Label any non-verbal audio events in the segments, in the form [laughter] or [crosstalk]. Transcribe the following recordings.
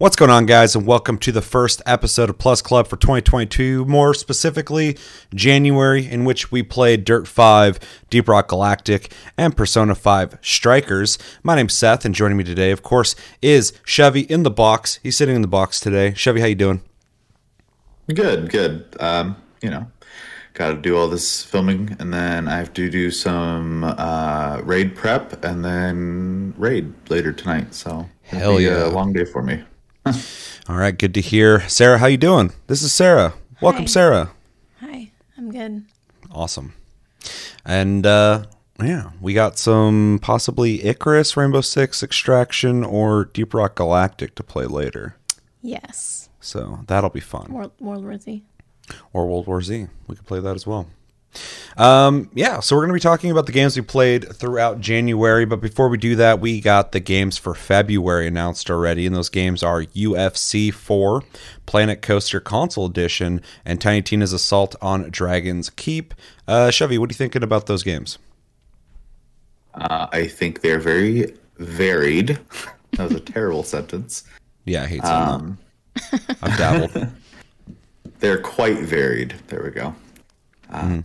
What's going on, guys, and welcome to the first episode of Plus Club for 2022, more specifically January, in which we played Dirt 5, Deep Rock Galactic, and Persona 5 Strikers. My name's Seth, and joining me today, of course, is Chevy in the box. He's sitting in the box today. Chevy, how you doing? Good, good. Um, you know, got to do all this filming, and then I have to do some uh, raid prep, and then raid later tonight. So Hell yeah. a long day for me. All right, good to hear. Sarah, how you doing? This is Sarah. Welcome, Hi. Sarah. Hi, I'm good. Awesome. And uh yeah, we got some possibly Icarus, Rainbow Six Extraction, or Deep Rock Galactic to play later. Yes. So that'll be fun. World, World War Z. Or World War Z. We could play that as well. Um, yeah, so we're going to be talking about the games we played throughout January. But before we do that, we got the games for February announced already. And those games are UFC 4, Planet Coaster Console Edition, and Tiny Tina's Assault on Dragon's Keep. Uh, Chevy, what are you thinking about those games? Uh, I think they're very varied. [laughs] that was a terrible sentence. Yeah, I hate saying Um, that. I've dabbled. [laughs] they're quite varied. There we go. Um,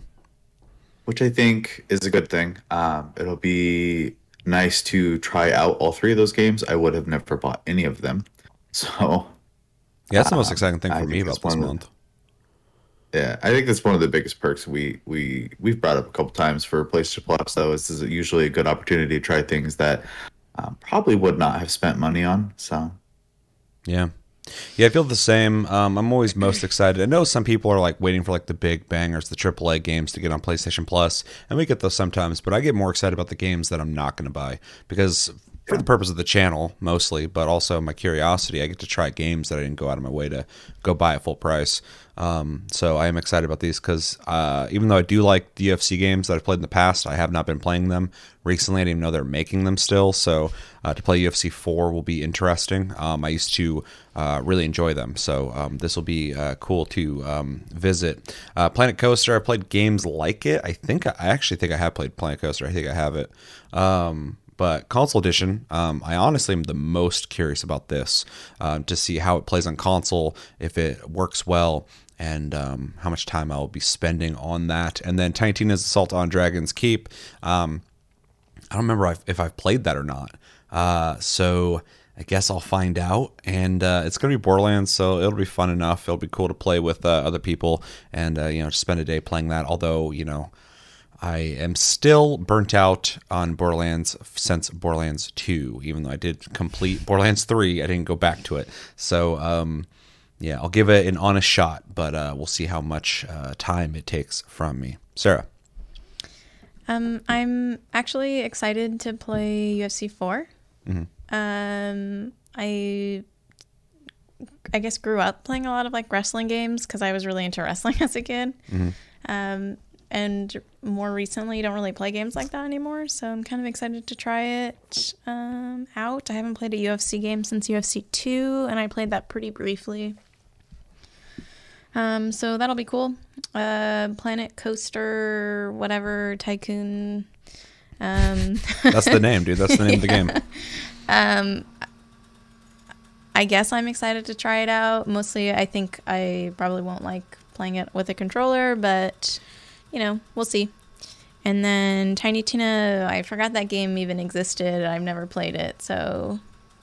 Which I think is a good thing. Um, it'll be nice to try out all three of those games. I would have never bought any of them. [laughs] So Yeah, that's the most exciting thing I for me about this month. Yeah, I think that's one of the biggest perks we we we've brought up a couple times for PlayStation Plus. Though is, is usually a good opportunity to try things that um, probably would not have spent money on. So Yeah. Yeah, I feel the same. Um, I'm always most [clears throat] excited. I know some people are like waiting for like the big bangers, the AAA games to get on PlayStation Plus, and we get those sometimes. But I get more excited about the games that I'm not going to buy because, for the purpose of the channel mostly, but also my curiosity, I get to try games that I didn't go out of my way to go buy at full price. Um, so I am excited about these because uh, even though I do like the UFC games that I've played in the past, I have not been playing them recently. I didn't even know they're making them still. So uh, to play UFC 4 will be interesting. Um, I used to uh, really enjoy them. So um, this will be uh, cool to um, visit. Uh, Planet Coaster, I played games like it. I think I actually think I have played Planet Coaster. I think I have it. But console edition, um, I honestly am the most curious about this um, to see how it plays on console, if it works well, and um, how much time I will be spending on that. And then Tiny Assault on Dragon's Keep. Um, I don't remember if, if I've played that or not. Uh, so I guess I'll find out. And uh, it's going to be Borderlands, so it'll be fun enough. It'll be cool to play with uh, other people and, uh, you know, spend a day playing that. Although, you know, I am still burnt out on Borderlands since Borderlands 2, even though I did complete Borderlands 3. I didn't go back to it. So, um, yeah, I'll give it an honest shot, but uh, we'll see how much uh, time it takes from me. Sarah. Um, I'm actually excited to play UFC 4. Um, I I guess grew up playing a lot of like wrestling games because I was really into wrestling [laughs] as a kid. Um, and more recently, you don't really play games like that anymore. So I'm kind of excited to try it um, out. I haven't played a UFC game since UFC 2, and I played that pretty briefly. Um, so that'll be cool. Uh, Planet Coaster, whatever, Tycoon. Um, [laughs] That's the name, dude. That's the name of the game. [laughs] um, I guess I'm excited to try it out. Mostly, I think I probably won't like playing it with a controller, but you know, we'll see. And then Tiny Tina, I forgot that game even existed. I've never played it, so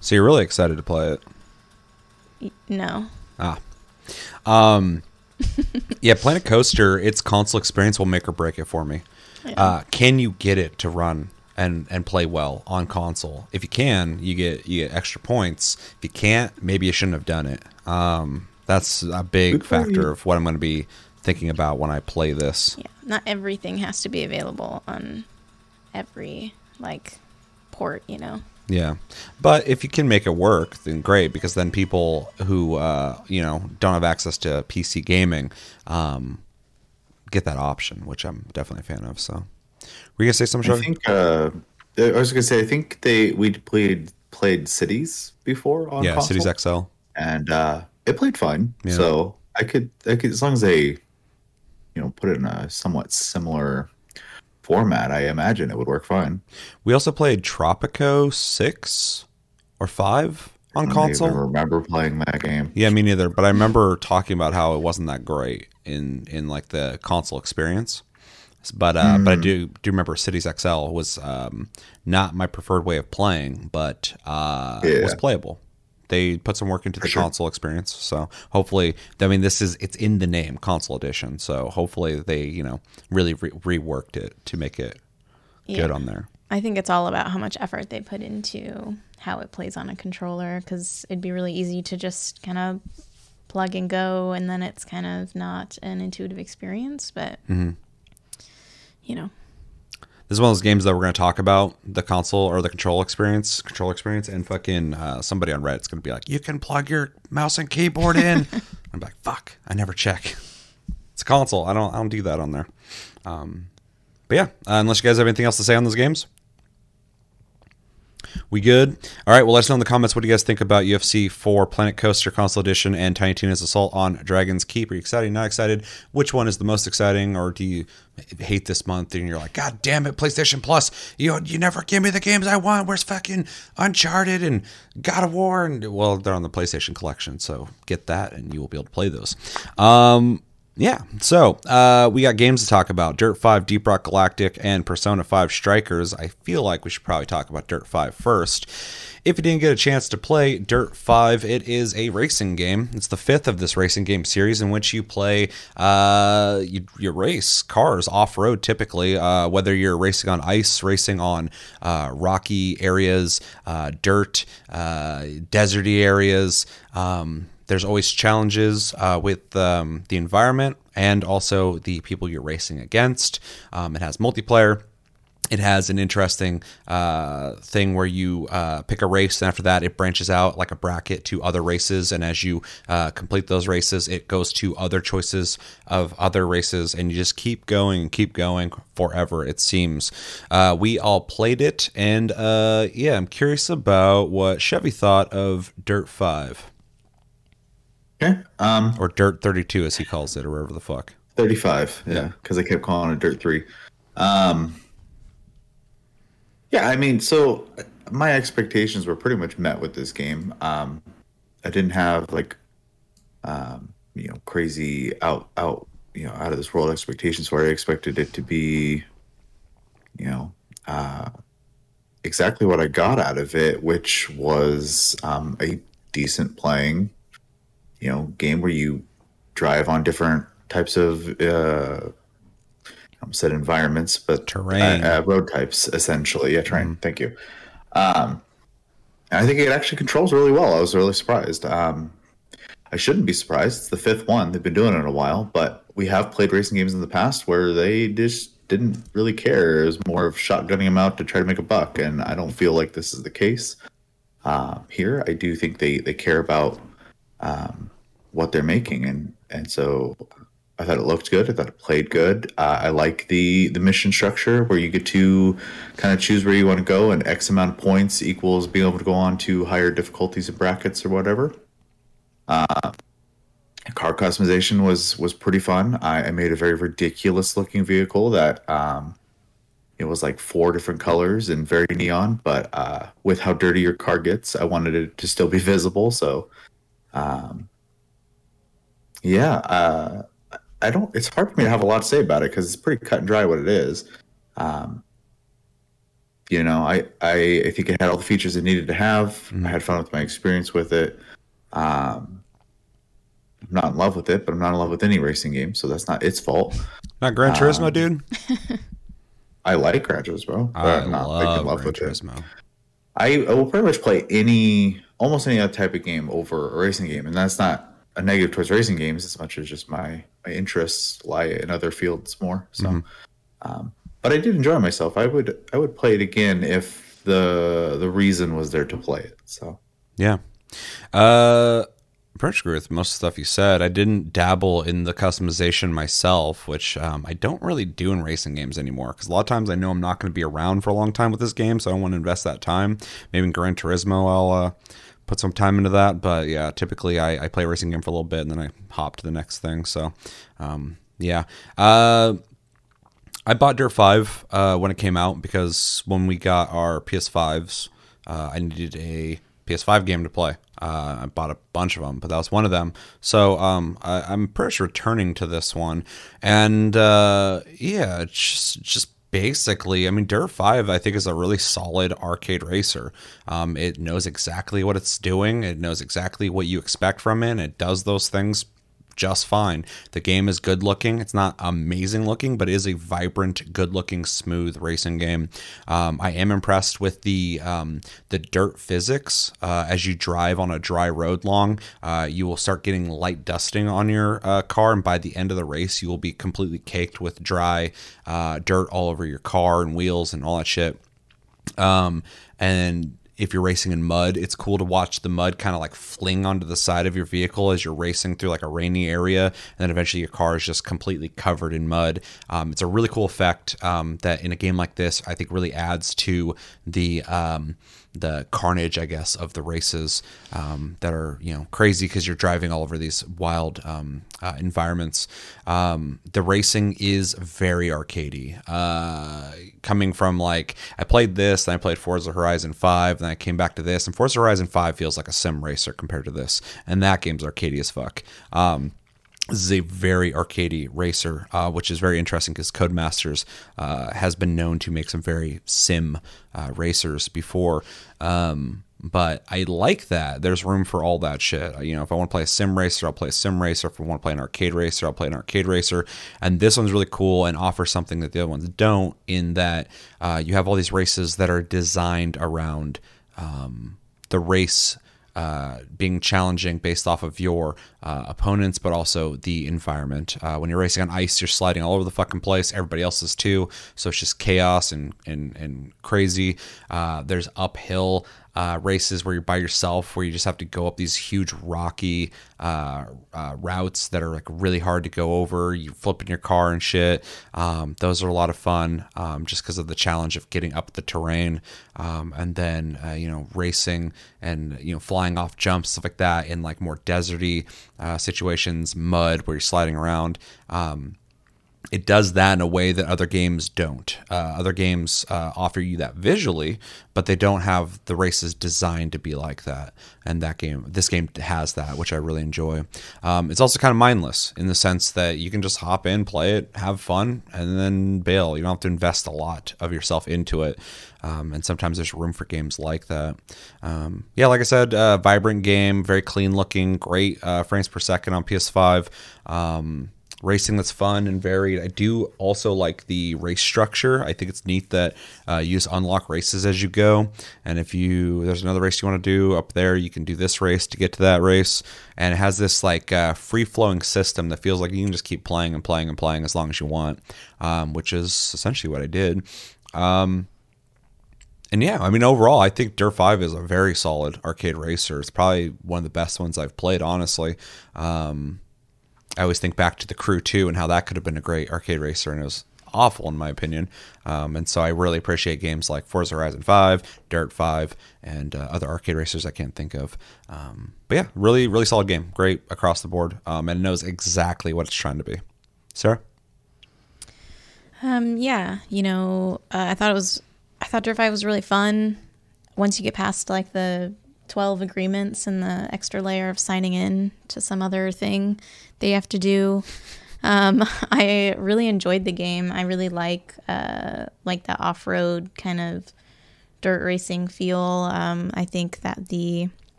So you're really excited to play it. y- no. Ah. Um [laughs] Yeah, Planet Coaster, its console experience will make or break it for me. Uh can you get it to run and and play well on console? If you can, you get you get extra points. If you can't, maybe you shouldn't have done it. Um that's a big factor of what I'm going to be thinking about when I play this. Yeah, not everything has to be available on every like port, you know. Yeah, but if you can make it work, then great. Because then people who uh, you know don't have access to PC gaming um, get that option, which I'm definitely a fan of. So, were you gonna say something? I think uh, I was gonna say I think they we played played Cities before on yeah, console, Cities XL. and uh, it played fine. Yeah. So I could I could as long as they you know put it in a somewhat similar format, I imagine it would work fine. We also played Tropico six or five. on I console. even remember playing that game. Yeah, me neither. But I remember talking about how it wasn't that great in in like the console experience. But uh, but I do do remember Cities XL was um, not my preferred way of playing, but uh, Yeah. was playable. They put some work into the sure. console experience, so hopefully, I mean, this is it's in the name, console edition. So hopefully, they you know really re- reworked it to make it good on there. I think it's all about how much effort they put into how it plays on a controller because it'd be really easy to just kind of plug and go and then it's kind of not an intuitive experience. But, mm-hmm. you know, This is one of those games that we're going to talk about the console or the control experience, control experience, and fucking uh, somebody on Reddit's going to be like, "You can plug your mouse and keyboard in." [laughs] I'm like, "Fuck, I never check." It's a console. I don't. I don't do that on there. Um, but yeah, uh, unless you guys have anything else to say on those games, we good? All right. Well, let us know in the comments what do you guys think about UFC 4 Planet Coaster Console Edition and Tiny Tina's Assault on Dragon's Keep. Are you excited? Not excited? Which one is the most exciting, or do you hate this month and you're like, God damn it, PlayStation Plus, you you never give me the games I want. Where's fucking Uncharted and God of War? And well, they're on the PlayStation Collection, so get that and you will be able to play those. Um, yeah, so uh, we got games to talk about Dirt 5, Deep Rock Galactic, and Persona 5 Strikers. I feel like we should probably talk about Dirt 5 first. If you didn't get a chance to play Dirt 5, it is a racing game. It's the fifth of this racing game series in which you play, uh, you, you race cars off road typically, uh, whether you're racing on ice, racing on uh, rocky areas, uh, dirt, uh, deserty areas. Um, there's always challenges uh, with um, the environment and also the people you're racing against. Um, it has multiplayer. It has an interesting uh, thing where you uh, pick a race, and after that, it branches out like a bracket to other races. And as you uh, complete those races, it goes to other choices of other races, and you just keep going and keep going forever. It seems. Uh, we all played it, and uh, yeah, I'm curious about what Chevy thought of Dirt Five Okay. Um, or Dirt 32 as he calls it, or wherever the fuck. 35. Yeah, because I kept calling it Dirt 3. Um, yeah, I mean, so my expectations were pretty much met with this game. Um, I didn't have like, um, you know, crazy out out you know out of this world expectations it. I expected it to be, you know, uh, exactly what I got out of it, which was um, a decent playing, you know, game where you drive on different types of uh, I said environments, but Terrain. uh, uh, road types essentially. Yeah, terrain. Thank you. Um, I think it actually controls really well. I was really surprised. Um, I shouldn't be surprised. It's the fifth one. They've been doing it a while, but we have played racing games in the past where they just didn't really care. It was more of shotgunning them out to try to make a buck, and I don't feel like this is the case uh, here. I do think they they care about um, what they're making, and and so I thought it looked good. I thought it played good. Uh, I like the the mission structure where you get to kind of choose where you want to go, and X amount of points equals being able to go on to higher difficulties and brackets or whatever. Uh, car customization was was pretty fun. I, I made a very ridiculous looking vehicle that um, it was like four different colors and very neon. But uh, with how dirty your car gets, I wanted it to still be [laughs] visible. So, um, yeah, uh, I don't. It's hard for me to have a lot to say about it because it's pretty cut and dry what it is. Um, you know, I, I I think it had all the features it needed to have. I had fun with my experience with it. Um, I'm not in love with it, but I'm not in love with any racing game, so that's not its fault. Not Gran Turismo, dude. [laughs] I like Gran Turismo, but I I'm not like, in love Gran with it. I, I will pretty much play any, almost any other type of game over a racing game, and that's not a negative towards racing games as much as just my my interests lie in other fields more. So, Mm-hmm. um, but I did enjoy myself. I would I would play it again if the the reason was there to play it. So Yeah. Uh, I pretty much agree with most of the stuff you said. I didn't dabble in the customization myself, which um, I don't really do in racing games anymore. Because a lot of times I know I'm not going to be around for a long time with this game, so I don't want to invest that time. Maybe in Gran Turismo, I'll uh, put some time into that. But yeah, typically I, I play a racing game for a little bit and then I hop to the next thing. So um, yeah. Uh, I bought Dirt 5 uh, when it came out because when we got our PS5s, uh, I needed a PS5 game to play. Uh, I bought a bunch of them, but that was one of them. So um, I, am pretty much returning to this one, and uh, yeah, just just basically, I mean, Dirt 5, I think, is a really solid arcade racer. Um, it knows exactly what it's doing, it knows exactly what you expect from it, it does those things just fine. The game is good looking. It's not amazing looking, but it is a vibrant, good looking, smooth racing game. Um, I am impressed with the um, the dirt physics. Uh, as you drive on a dry road long, uh, you will start getting light dusting on your uh, car, and by the end of the race, you will be completely caked with dry uh, dirt all over your car and wheels and all that shit. Um, and if you're racing in mud, it's cool to watch the mud kind of like fling onto the side of your vehicle as you're racing through like a rainy area, and then eventually your car is just completely covered in mud. Um, it's a really cool effect um, that in a game like this, I think really adds to the um, the carnage, I guess, of the races um, that are you know crazy because you're driving all over these wild um, uh, environments. Um, the racing is very arcadey. Uh, coming from like I played this, then I played Forza Horizon Five, then I came back to this, and Forza Horizon Five feels like a sim racer compared to this, and that game's arcadey as fuck. Um, this is a very arcadey racer, uh, which is very interesting because Codemasters uh, has been known to make some very sim uh, racers before. Um, but I like that. There's room for all that shit. You know, if I want to play a sim racer, I'll play a sim racer. If I want to play an arcade racer, I'll play an arcade racer. And this one's really cool and offers something that the other ones don't. In that uh, you have all these races that are designed around um, the race uh, being challenging based off of your uh, opponents, but also the environment. Uh, when you're racing on ice, you're sliding all over the fucking place. Everybody else is too, so it's just chaos and and and crazy. Uh, there's uphill uh, races where you're by yourself, where you just have to go up these huge rocky uh, uh, routes that are like really hard to go over. You flip in your car and shit. Um, those are a lot of fun, um, just because of the challenge of getting up the terrain, um, and then uh, you know racing and you know flying off jumps stuff like that in like more deserty uh, situations, mud where you're sliding around. Um, it does that in a way that other games don't. Uh, other games uh, offer you that visually, but they don't have the races designed to be like that. And that game, this game has that, which I really enjoy. Um, it's also kind of mindless in the sense that you can just hop in, play it, have fun, and then bail. You don't have to invest a lot of yourself into it. Um, and sometimes there's room for games like that. Um, yeah, like I said, uh, vibrant game, very clean looking, great uh, frames per second on PS5 racing that's fun and varied. I do also like the race structure. I think it's neat that uh, you just unlock races as you go. And if you there's another race you want to do up there, you can do this race to get to that race. And it has this like uh, free flowing system that feels like you can just keep playing and playing and playing as long as you want, um, which is essentially what I did. Um, and yeah, I mean, overall, I think Dirt 5 is a very solid arcade racer. It's probably one of the best ones I've played, honestly. Um, I always think back to the Crew 2 and how that could have been a great arcade racer, and it was awful in my opinion. Um, and so I really appreciate games like Forza Horizon 5, Dirt 5, and uh, other arcade racers I can't think of. Um, but yeah, really, really solid game. Great across the board, um, and knows exactly what it's trying to be. Sarah? Um, yeah, you know, uh, I thought it was, I thought Dirt 5 was really fun. Once you get past like the 12 agreements and the extra layer of signing in to some other thing they have to do. Um, [laughs] I really enjoyed the game. I really like uh, like the off road kind of dirt racing feel. Um, I think that the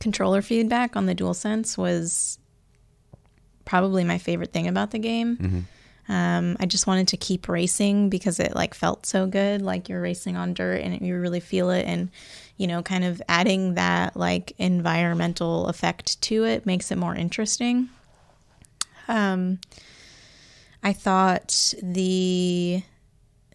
controller feedback on the DualSense was probably my favorite thing about the game. Mm-hmm. Um, I just wanted to keep racing because it like felt so good, like you're racing on dirt and you really feel it. And you know, kind of adding that like environmental effect to it makes it more interesting. Um, I thought the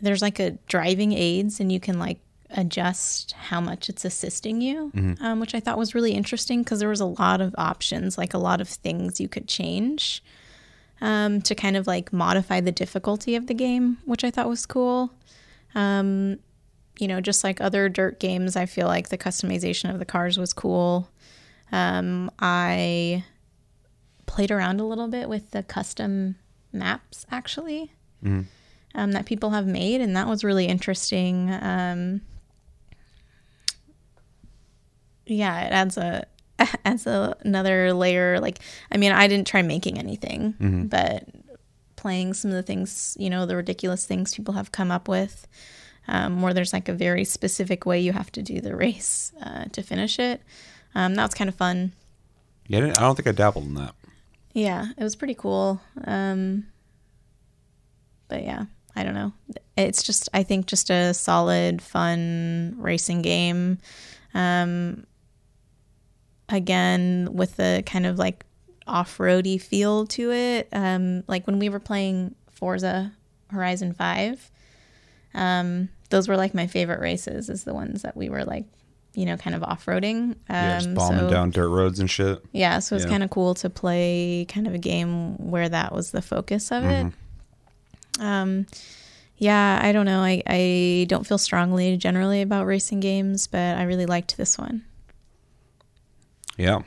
there's like a driving aids and you can like adjust how much it's assisting you, mm-hmm. um, which I thought was really interesting because there was a lot of options, like a lot of things you could change um, to kind of like modify the difficulty of the game, which I thought was cool. Um, you know, just like other dirt games, I feel like the customization of the cars was cool. Um, I played around a little bit with the custom maps actually mm-hmm. um, that people have made, and that was really interesting. Um, yeah, it adds a [laughs] adds a, another layer. Like, I mean, I didn't try making anything, Mm-hmm. but playing some of the things, you know, the ridiculous things people have come up with, um, where there's like a very specific way you have to do the race uh, to finish it. Um, that was kind of fun. Yeah, I, I don't think I dabbled in that. Yeah, it was pretty cool. Um, but yeah, I don't know. It's just, I think, just a solid, fun racing game. Um, again, with the kind of like off roady feel to it. Um, like when we were playing Forza Horizon 5, um, those were like my favorite races, is the ones that we were like, you know, kind of off roading. Um, Yeah, just bombing so- down dirt roads and shit. yeah, so it's Yeah. kind of cool to play kind of a game where that was the focus of it. Um, yeah, I don't know. I, I don't feel strongly generally about racing games, but I really liked this one. Yeah.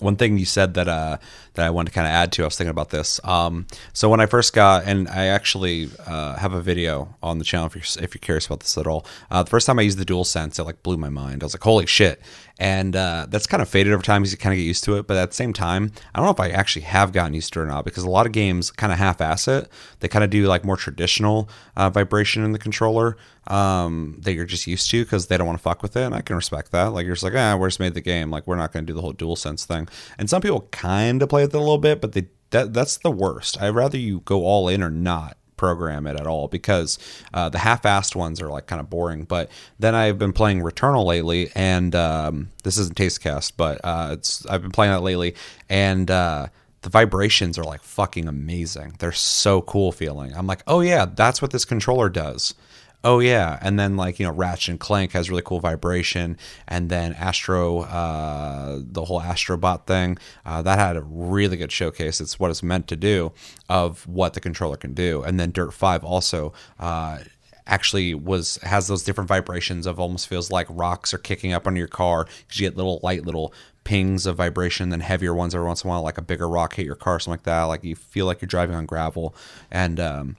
One thing you said that uh, that I wanted to kind of add to, I was thinking about this. Um, so when I first got, and I actually uh, have a video on the channel if you're if you're curious about this at all. Uh, the first time I used the Dual Sense, it like blew my mind. I was like, holy shit! And uh, that's kind of faded over time you kind of get used to it. But at the same time, I don't know if I actually have gotten used to it or not because a lot of games kind of half-ass it. They kind of do like more traditional uh, vibration in the controller um, that you're just used to because they don't want to fuck with it, and I can respect that. Like you're just like, ah, we just made the game. Like we're not going to do the whole dual sense thing. And some people kind of play with it a little bit, but they that that's the worst. I'd rather you go all in or not program it at all because uh, the half-assed ones are like kind of boring. But then I've been playing Returnal lately, and um, this isn't taste Tastecast, but uh, it's I've been playing that lately, and uh, the vibrations are like fucking amazing. They're so cool feeling. I'm like, oh yeah, that's what this controller does. Oh yeah, and then like you know, Ratchet and Clank has really cool vibration, and then Astro, uh, the whole Astrobot thing, uh, that had a really good showcase. It's what it's meant to do of what the controller can do, and then Dirt Five also. Uh, actually was has those different vibrations of almost feels like rocks are kicking up under your car. Because you get little light little pings of vibration then heavier ones every once in a while like a bigger rock hit your car something like that. Like you feel like you're driving on gravel. And um,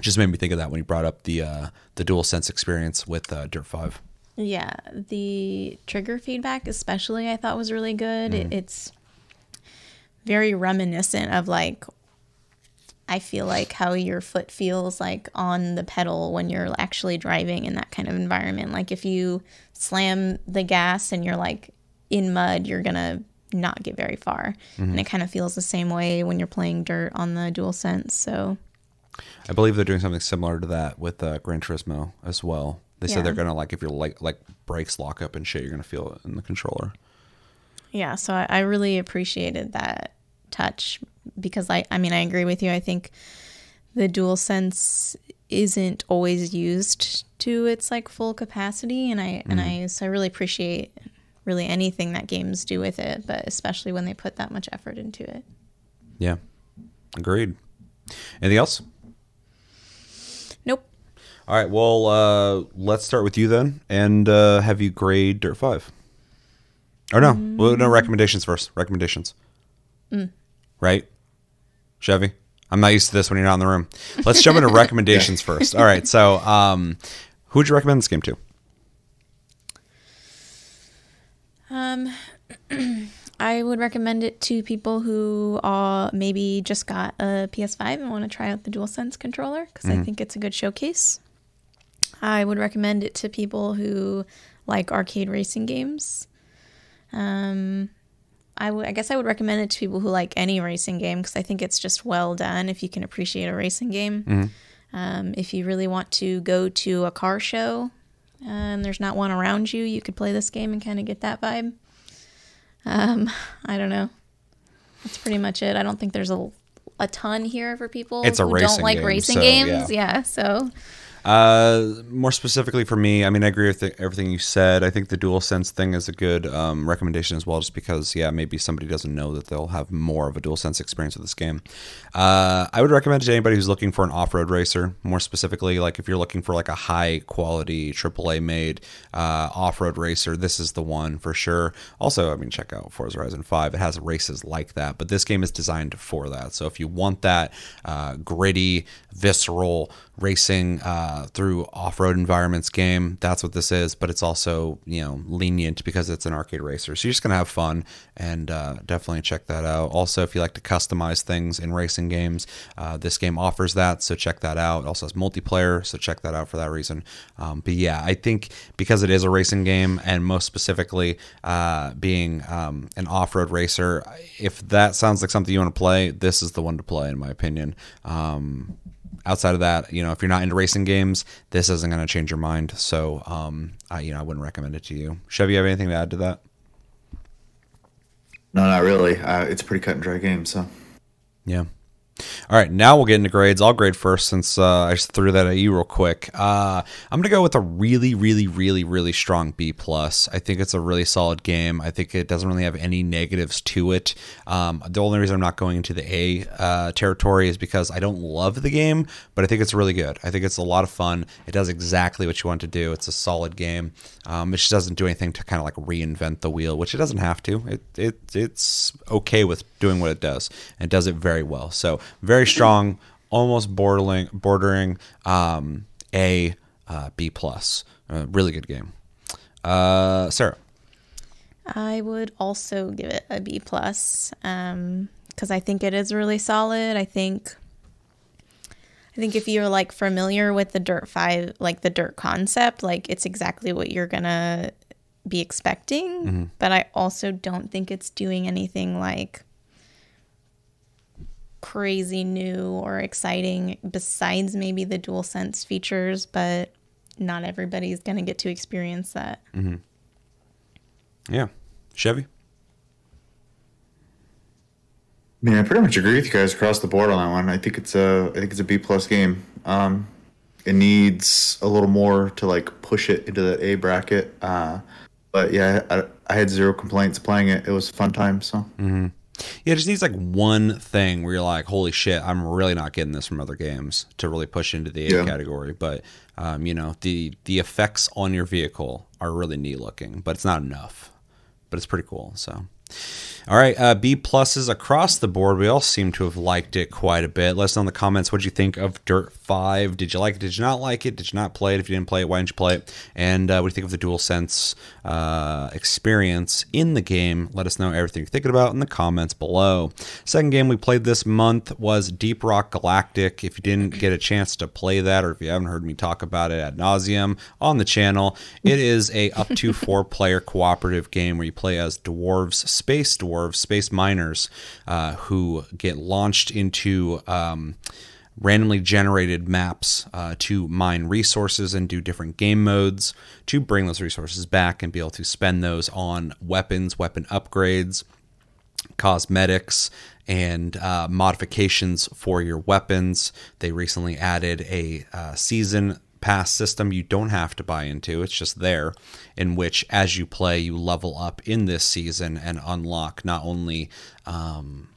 just made me think of that when you brought up the uh, the dual sense experience with uh, dirt 5 Yeah, the trigger feedback, especially, I thought was really good. It, it's very reminiscent of like, I feel like how your foot feels like on the pedal when you're actually driving in that kind of environment. Like if you slam the gas and you're like in mud, you're gonna not get very far. And it kind of feels the same way when you're playing dirt on the dual sense. So i believe they're doing something similar to that with uh, gran turismo as well they said they're gonna like if your like like brakes lock up and shit you're gonna feel it in the controller Yeah, so I, I really appreciated that touch because I, I mean, I agree with you. I think the dual sense isn't always used to its like full capacity, and I and I so I really appreciate really anything that games do with it, but especially when they put that much effort into it. yeah agreed anything else. All right. Well, uh, let's start with you then, and uh, have you grade Dirt Five. Or no, well, no recommendations first. Recommendations. Right, Chevy. I'm not used to this when you're not in the room. Let's jump into [laughs] recommendations first. All right. So, um, who would you recommend this game to? Um, [clears throat] I would recommend it to people who uh, maybe just got a PS5 and want to try out the DualSense controller because I think it's a good showcase. I would recommend it to people who like arcade racing games. Um, I would, I guess, I would recommend it to people who like any racing game because I think it's just well done. If you can appreciate a racing game, um, if you really want to go to a car show and there's not one around you, you could play this game and kind of get that vibe. Um, I don't know. That's pretty much it. I don't think there's a a ton here for people It's who don't like game, racing so, games. yeah. Yeah. so Uh, more specifically for me, I mean, I agree with the, everything you said. I think the dual sense thing is a good um, recommendation as well, just because, yeah, maybe somebody doesn't know that they'll have more of a dual sense experience with this game. Uh, I would recommend it to anybody who's looking for an off road racer. More specifically, like if you're looking for like a high quality AAA made uh, off road racer, this is the one for sure. Also, I mean, check out Forza Horizon Five. It has races like that, but this game is designed for that. So if you want that uh, gritty, visceral racing. Uh, through off-road environments game. That's what this is, but it's also you know lenient because it's an arcade racer. So you're just gonna have fun and uh, definitely check that out. Also, if you like to customize things in racing games, uh, this game offers that. So check that out. It also has multiplayer, so check that out for that reason. Um, but yeah, I think because it is a racing game and most specifically uh, being um, an off-road racer, if that sounds like something you want to play, this is the one to play in my opinion. Um, outside of that, you know, if you're not into racing games, this isn't going to change your mind. So, um, I, you know, I wouldn't recommend it to you. Chevy, you have anything to add to that? No, not really. Uh, it's a pretty cut and dry game, so. Yeah. All right, now we'll get into grades. I'll grade first since uh, I just threw that at you real quick. Uh, I'm gonna go with a really, really, really, really strong B plus. I think it's a really solid game. I think it doesn't really have any negatives to it. Um, the only reason I'm not going into the A uh, territory is because I don't love the game, but I think it's really good. I think it's a lot of fun. It does exactly what you want to do. It's a solid game. Um, it just doesn't do anything to kind of like reinvent the wheel, which it doesn't have to. It, it it's okay with doing what it does and does it very well. So very strong, almost bordering bordering um, A uh, B plus. Uh, really good game. Uh, Sarah. I would also give it a B plus because um, I think it is really solid. I think I think if you're like familiar with the Dirt Five, like the Dirt concept, like it's exactly what you're gonna be expecting. Mm-hmm. But I also don't think it's doing anything like crazy new or exciting besides maybe the dual sense features but not everybody's going to get to experience that mm-hmm. yeah chevy I mean, I pretty much agree with you guys across the board on that one. I think it's a, I think it's a B plus game. Um, it needs a little more to like push it into the A bracket. Uh, but yeah, I, I, had zero complaints playing it. It was a fun time. So. Mm-hmm. Yeah, it just needs like one thing where you're like, holy shit, I'm really not getting this from other games to really push into the A yeah. category. But um, you know, the the effects on your vehicle are really neat looking, but it's not enough. But it's pretty cool. So all right, uh, B pluses across the board. We all seem to have liked it quite a bit. Let us know in the comments what you think of Dirt 5. Did you like it? Did you not like it? Did you not play it? If you didn't play it, why didn't you play it? And uh, what do you think of the DualSense uh, experience in the game? Let us know everything you're thinking about in the comments below. Second game we played this month was Deep Rock Galactic. If you didn't get a chance to play that, or if you haven't heard me talk about it ad nauseum on the channel, it is a up to four player cooperative game where you play as dwarves, space dwarves space miners, uh, who get launched into um, randomly generated maps uh, to mine resources and do different game modes to bring those resources back and be able to spend those on weapons, weapon upgrades, cosmetics, and uh, modifications for your weapons. They recently added a uh, season pass system you don't have to buy into. It's just there, in which as you play, you level up in this season and unlock not only um,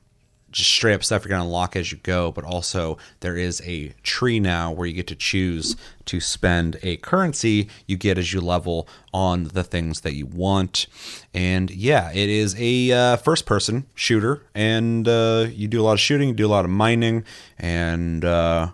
just straight up stuff you're going to unlock as you go, but also there is a tree now where you get to choose to spend a currency you get as you level on the things that you want. And yeah, it is a uh, first person shooter, and uh, you do a lot of shooting, you do a lot of mining, and. Uh,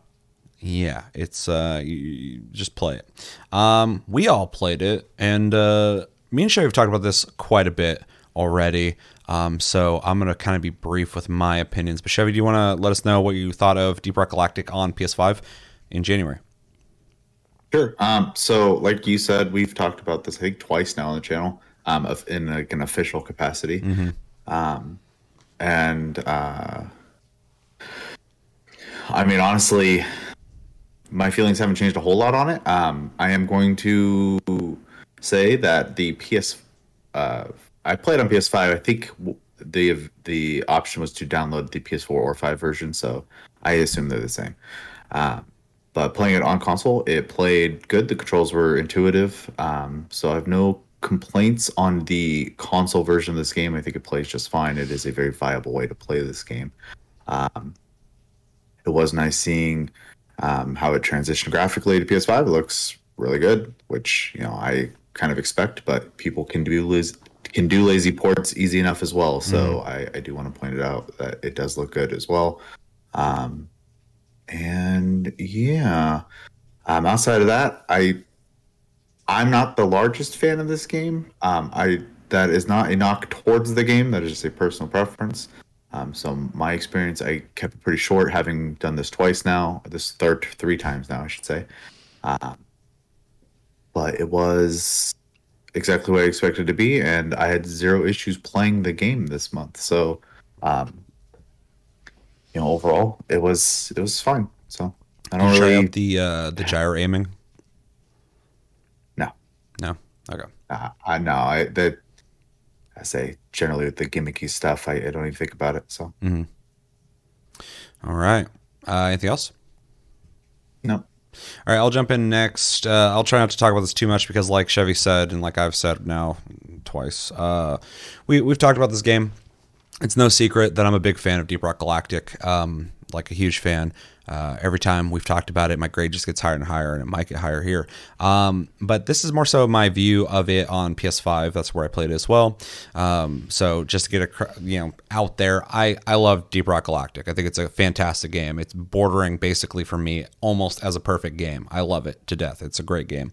yeah, it's uh, you, you just play it. Um, we all played it, and uh, me and Shay have talked about this quite a bit already. Um, so I'm gonna kind of be brief with my opinions. But Chevy, do you want to let us know what you thought of Deep Rock Galactic on PS5 in January? Sure. Um, so, like you said, we've talked about this I think twice now on the channel, um, of, in like an official capacity, mm-hmm. um, and uh, I mean honestly, my feelings haven't changed a whole lot on it. Um, I am going to say that the PS, uh, I played on PS5. I think the the option was to download the PS4 or 5 version, so I assume they're the same. Uh, but playing it on console, it played good. The controls were intuitive, um, so I have no complaints on the console version of this game. I think it plays just fine. It is a very viable way to play this game. Um, it was nice seeing um, how it transitioned graphically to PS5, looks really good, which you know I kind of expect. But people can do lazy, can do lazy ports easy enough as well. So mm. I, I, do want to point it out that it does look good as well. Um, and yeah, Um, outside of that, I I'm not the largest fan of this game. Um, I that is not a knock towards the game. That is just a personal preference. Um, so my experience, I kept it pretty short, having done this twice now. This third, three times now, I should say. Um, but it was exactly what I expected to be, and I had zero issues playing the game this month. So, um, you know, overall, it was it was fine. So I don't Did you try really out the uh, the gyro aiming? no. No. Okay. Uh, I know I that I say generally with the gimmicky stuff, I, I don't even think about it. So All right. Uh, anything else? no, All right, I'll jump in next. Uh, I'll try not to talk about this too much because, like Chevy said, and like I've said now twice, uh, we we've talked about this game. It's no secret that I'm a big fan of Deep Rock Galactic. Um, like a huge fan. Uh, every time we've talked about it, my grade just gets higher and higher, and it might get higher here. Um, but this is more so my view of it on PS5. That's where I played it as well. Um, so just to get a you know out there, I I love Deep Rock Galactic. I think it's a fantastic game. It's bordering basically for me almost as a perfect game. I love it to death. It's a great game.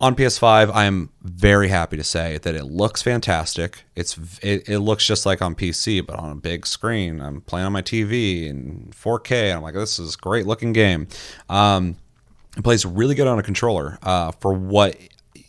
On PS5, I am very happy to say that it looks fantastic. It's it, it looks just like on PC, but on a big screen. I'm playing on my TV in 4K. And I'm like, this is a great looking game. Um, it plays really good on a controller uh, for what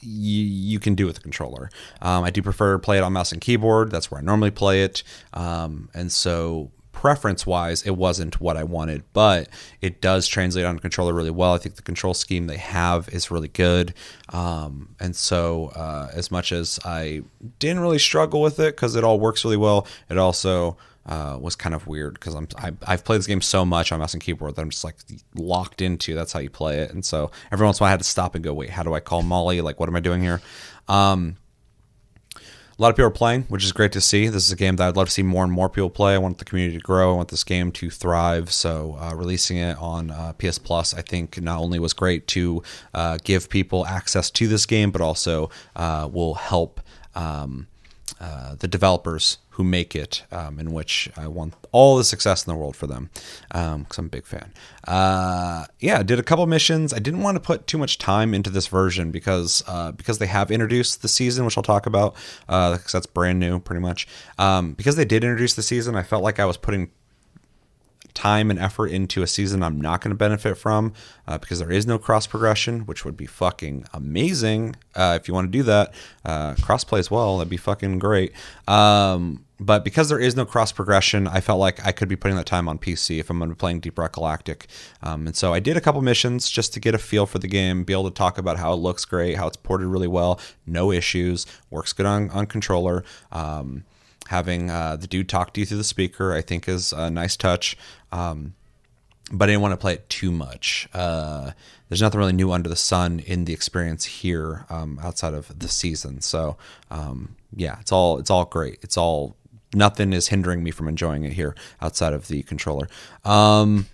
you, you can do with the controller. Um, I do prefer to play it on mouse and keyboard. That's where I normally play it. Um, and so preference wise, it wasn't what I wanted, but it does translate on controller really well. I think the control scheme they have is really good. Um, and so, uh, as much as I didn't really struggle with it because it all works really well, it also uh, was kind of weird because I'm I, I've played this game so much on mouse and keyboard that I'm just like locked into. That's how you play it, and so every once in a while I had to stop and go, wait, how do I call Molly? Like, what am I doing here? Um, a lot of people are playing, which is great to see. This is a game that I'd love to see more and more people play. I want the community to grow. I want this game to thrive. So uh, releasing it on uh, PS Plus, I think, not only was great to uh, give people access to this game, but also uh, will help um, uh, the developers who make it, um, in which I want all the success in the world for them, because I'm a big fan. Uh, yeah, did a couple missions. I didn't want to put too much time into this version because uh, because they have introduced the season, which I'll talk about, because that's brand new, pretty much. Um, because they did introduce the season, I felt like I was putting time and effort into a season I'm not going to benefit from uh, because there is no cross progression, which would be fucking amazing uh, if you want to do that. Uh, cross play as well, that'd be fucking great. Um, but because there is no cross progression, I felt like I could be putting that time on PC if I'm going to be playing Deep Rock Galactic. Um, and so I did a couple missions just to get a feel for the game, be able to talk about how it looks great, how it's ported really well, no issues, works good on, on controller. Um, having uh, the dude talk to you through the speaker, I think, is a nice touch. Um, but I didn't want to play it too much. Uh, there's nothing really new under the sun in the experience here um, outside of the season. So um, yeah, it's all it's all great. It's all nothing is hindering me from enjoying it here outside of the controller. Um,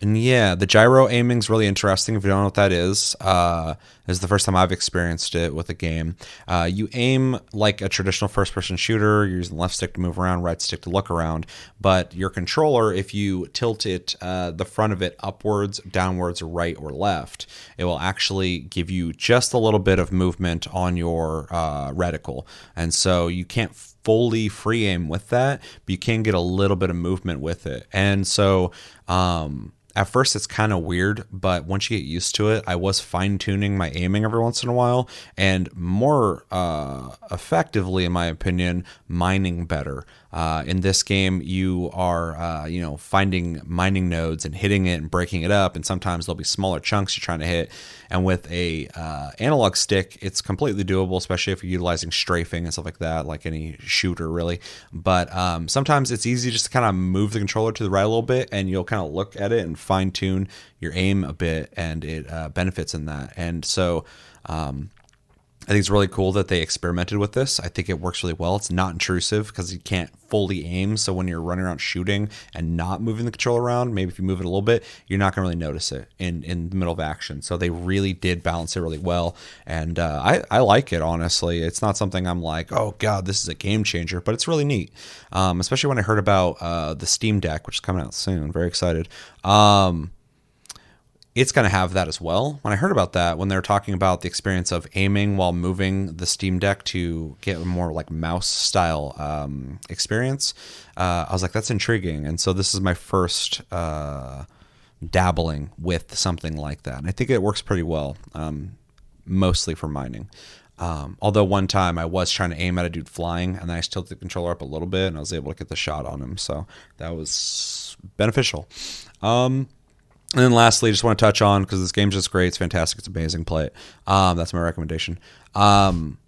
and yeah, the gyro aiming is really interesting. If you don't know what that is, uh, is the first time I've experienced it with a game. Uh, you aim like a traditional first-person shooter. You're using left stick to move around, right stick to look around. But your controller, if you tilt it, uh, the front of it upwards, downwards, right, or left, it will actually give you just a little bit of movement on your uh, reticle, and so you can't fully free aim with that, but you can get a little bit of movement with it. And so. Um, at first it's kind of weird, but once you get used to it, I was fine tuning my aiming every once in a while and more uh, effectively, in my opinion, mining better. Uh, in this game, you are uh, you know finding mining nodes and hitting it and breaking it up, and sometimes there'll be smaller chunks you're trying to hit. And with a uh, analog stick, it's completely doable, especially if you're utilizing strafing and stuff like that, like any shooter really. But um, sometimes it's easy just to kind of move the controller to the right a little bit, and you'll kind of look at it and fine tune your aim a bit, and it uh, benefits in that. And so. Um, I think it's really cool that they experimented with this. I think it works really well. It's not intrusive because you can't fully aim. So when you're running around shooting and not moving the controller around, maybe if you move it a little bit, you're not going to really notice it in, in the middle of action. So they really did balance it really well. And uh, I, I like it, honestly. It's not something I'm like, oh, God, this is a game changer, but it's really neat. Um, especially when I heard about uh, the Steam Deck, which is coming out soon. Very excited. Um, it's going to have that as well. When I heard about that, when they were talking about the experience of aiming while moving the Steam Deck to get a more like mouse style um, experience, uh, I was like, that's intriguing. And so this is my first uh, dabbling with something like that. And I think it works pretty well, um, mostly for mining. Um, although one time I was trying to aim at a dude flying, and then I tilted the controller up a little bit, and I was able to get the shot on him. So that was beneficial. Um, and then lastly, just want to touch on because this game's just great. It's fantastic. It's amazing. Play it. Um, that's my recommendation. Um,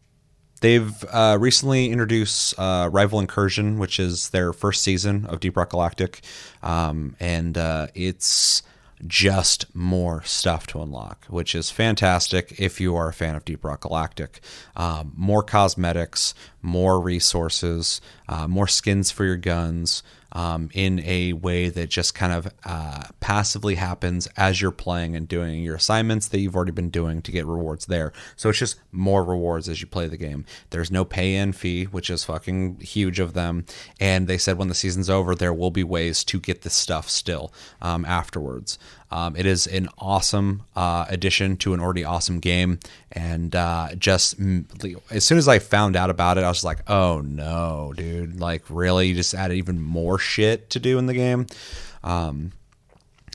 they've uh, recently introduced uh, Rival Incursion, which is their first season of Deep Rock Galactic, um, and uh, it's just more stuff to unlock, which is fantastic if you are a fan of Deep Rock Galactic. Um, more cosmetics, more resources, uh, more skins for your guns um, in a way that just kind of uh, passively happens as you're playing and doing your assignments that you've already been doing to get rewards there. So it's just more rewards as you play the game. There's no pay in fee, which is fucking huge of them. And they said when the season's over, there will be ways to get this stuff still um, afterwards. Um, it is an awesome uh, addition to an already awesome game, and uh, just as soon as I found out about it, I was like, "Oh no, dude! Like, really? You just added even more shit to do in the game." Um,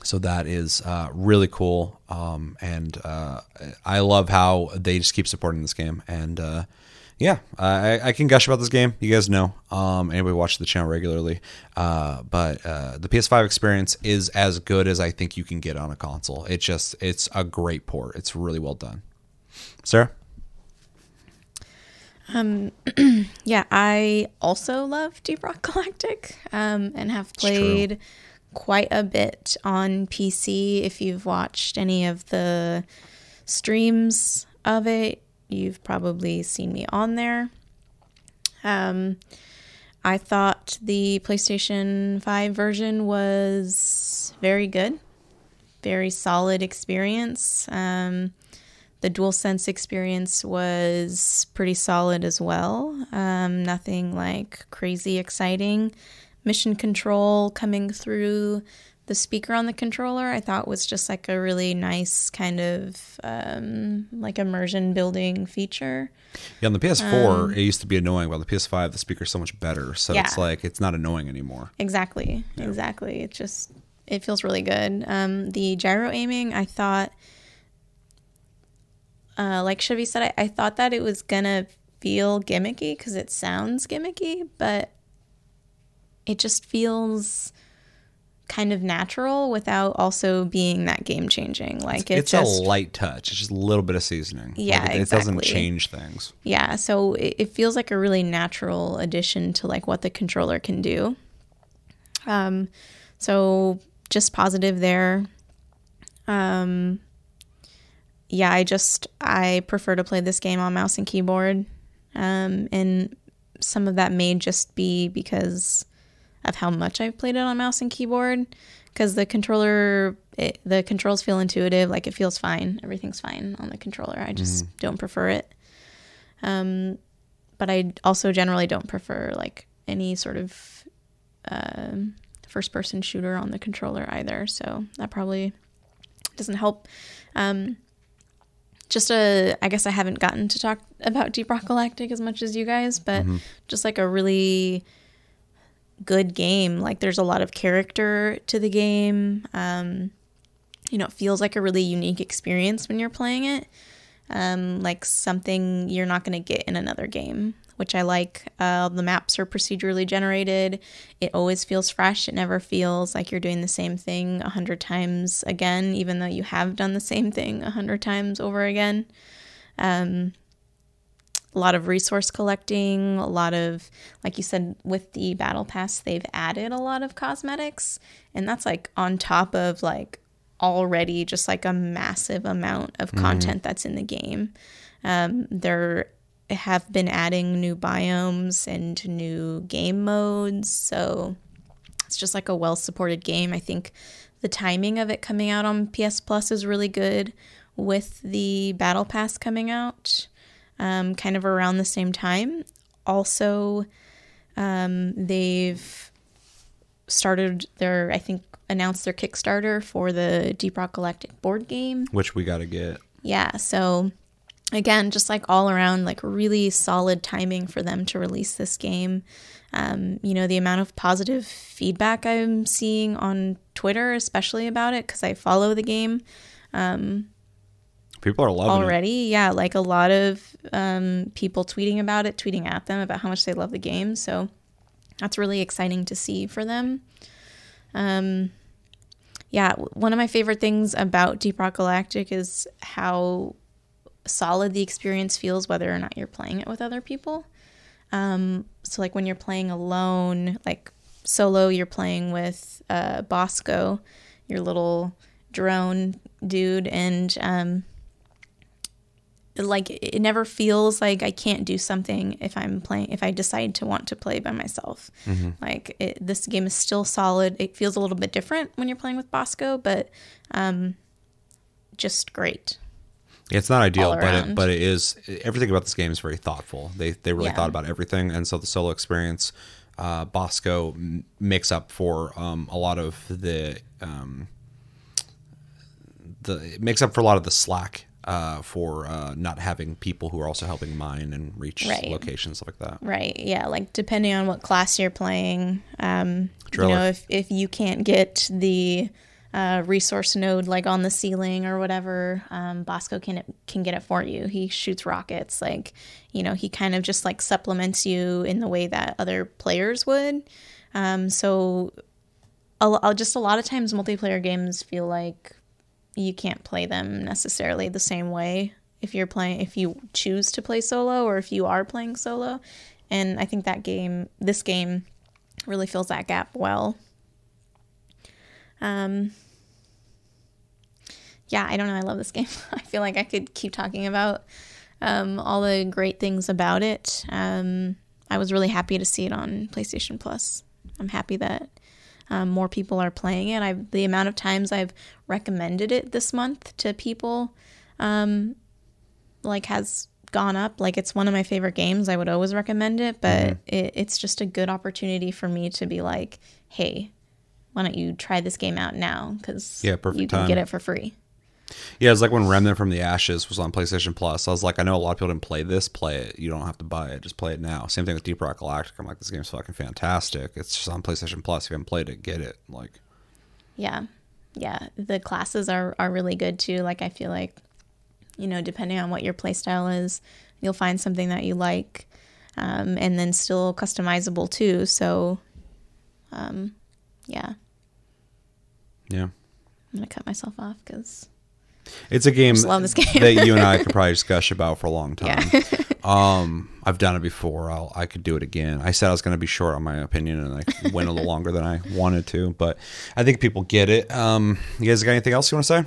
so that is uh, really cool, um, and uh, I love how they just keep supporting this game, and uh, yeah, I, I, can gush about this game. You guys know. Um, anybody watch the channel regularly. Uh, but uh, the PS5 experience is as good as I think you can get on a console. It just it's a great port. It's really well done. Sarah. Um, [clears throat] yeah, I also love Deep Rock Galactic um, and have played quite a bit on PC. If you've watched any of the streams of it, You've probably seen me on there. Um, I thought the PlayStation 5 version was very good, very solid experience. Um, the DualSense experience was pretty solid as well. Um, nothing like crazy exciting. Mission control coming through the speaker on the controller I thought was just like a really nice kind of um, like immersion building feature. Yeah, on the PS4 um, it used to be annoying, but the PS5 the speaker's so much better, so yeah. it's like it's not annoying anymore. Exactly, yeah. exactly. It just it feels really good. Um, the gyro aiming I thought, uh, like Chevy said, I, I thought that it was gonna feel gimmicky because it sounds gimmicky, but it just feels kind of natural without also being that game changing. Like it's, it's just, a light touch. It's just a little bit of seasoning. Yeah, like it, exactly. it doesn't change things. Yeah, so it, it, feels like a really natural addition to like what the controller can do. Um, so just positive there. Um, yeah, I just I prefer to play this game on mouse and keyboard. Um, and some of that may just be because of how much I've played it on mouse and keyboard because the controller it, the controls feel intuitive like it feels fine everything's fine on the controller i just mm. don't prefer it um, but i also generally don't prefer like any sort of uh, first person shooter on the controller either so that probably doesn't help um, just a i guess i haven't gotten to talk about deep rock galactic as much as you guys but mm-hmm. just like a really good game. Like there's a lot of character to the game. Um, you know, it feels like a really unique experience when you're playing it. Um, like something you're not going to get in another game, which I like. Uh, the maps are procedurally generated. It always feels fresh. It never feels like you're doing the same thing a hundred times again, even though you have done the same thing a hundred times over again. Um, a lot of resource collecting, a lot of, like you said, with the battle pass, they've added a lot of cosmetics. And that's like on top of like already just like a massive amount of mm-hmm. content mm-hmm. that's in the game. Um, there have been adding new biomes and new game modes. So it's just like a well supported game. I think the timing of it coming out on PS Plus is really good with the battle pass coming out um, kind of around the same time. Also, um, they've started their, I think, announced their Kickstarter for the Deep Rock Galactic board game. Which we got to get. Yeah, so again, just like all around, like really solid timing for them to release this game. Um, you know, the amount of positive feedback I'm seeing on Twitter, especially about it, because I follow the game People are loving already. Yeah, like a lot of um, people tweeting about it, tweeting at them about how much they love the game. So that's really exciting to see for them. Um, yeah, one of my favorite things about Deep Rock Galactic is how solid the experience feels, whether or not you're playing it with other people. Um, so, like when you're playing alone, like solo, you're playing with uh, Bosco, your little drone dude, and um, like it never feels like I can't do something if I'm playing if I decide to want to play by myself. Like it, this game is still solid. It feels a little bit different when you're playing with Bosco, but um, just great. it. It's not ideal, but it, but it is. Everything about this game is very thoughtful. They they really Yeah. thought about everything, and so the solo experience, uh, Bosco m- makes up for um, a lot of the um, the it makes up for a lot of the slack. Uh, for uh, not having people who are also helping mine and reach Right. locations stuff like that. Right. Yeah. Like depending on what class you're playing, um, you know, if if you can't get the uh, resource node like on the ceiling or whatever, um, Bosco can can get it for you. He shoots rockets. Like you know, he kind of just like supplements you in the way that other players would. Um, so, a, just a lot of times, multiplayer games feel like you can't play them necessarily the same way if you're playing if you choose to play solo or if you are playing solo. And i think that game this game really fills that gap well. Um yeah i don't know. I love this game. [laughs] I feel like i could keep talking about um, all the great things about it. Um, i was really happy to see it on playstation plus. I'm happy that um, more people are playing it. I've the amount of times I've recommended it this month to people, um, like has gone up. Like it's one of my favorite games. I would always recommend it, but it, it's just a good opportunity for me to be like, hey, why don't you try this game out now? Because Yeah, you can time. get it for free. Yeah, it's like when Remnant from the Ashes was on PlayStation Plus. I was like, I know a lot of people didn't play this. Play it. You don't have to buy it. Just play it now. Same thing with Deep Rock Galactic. I'm like, this game's fucking fantastic. It's just on PlayStation Plus. If you haven't played it, get it. Like, Yeah. Yeah. The classes are, are really good too. Like, I feel like, you know, depending on what your playstyle is, you'll find something that you like um, and then still customizable too. So, um, yeah, yeah, I'm going to cut myself off because, it's a game, love this game. that you and I could [laughs] probably discuss about for a long time. yeah. Um, I've done it before. I'll, I could do it again. I said I was going to be short on my opinion, and I went a little longer than I wanted to. But I think people get it. Um, you guys got anything else you want to say?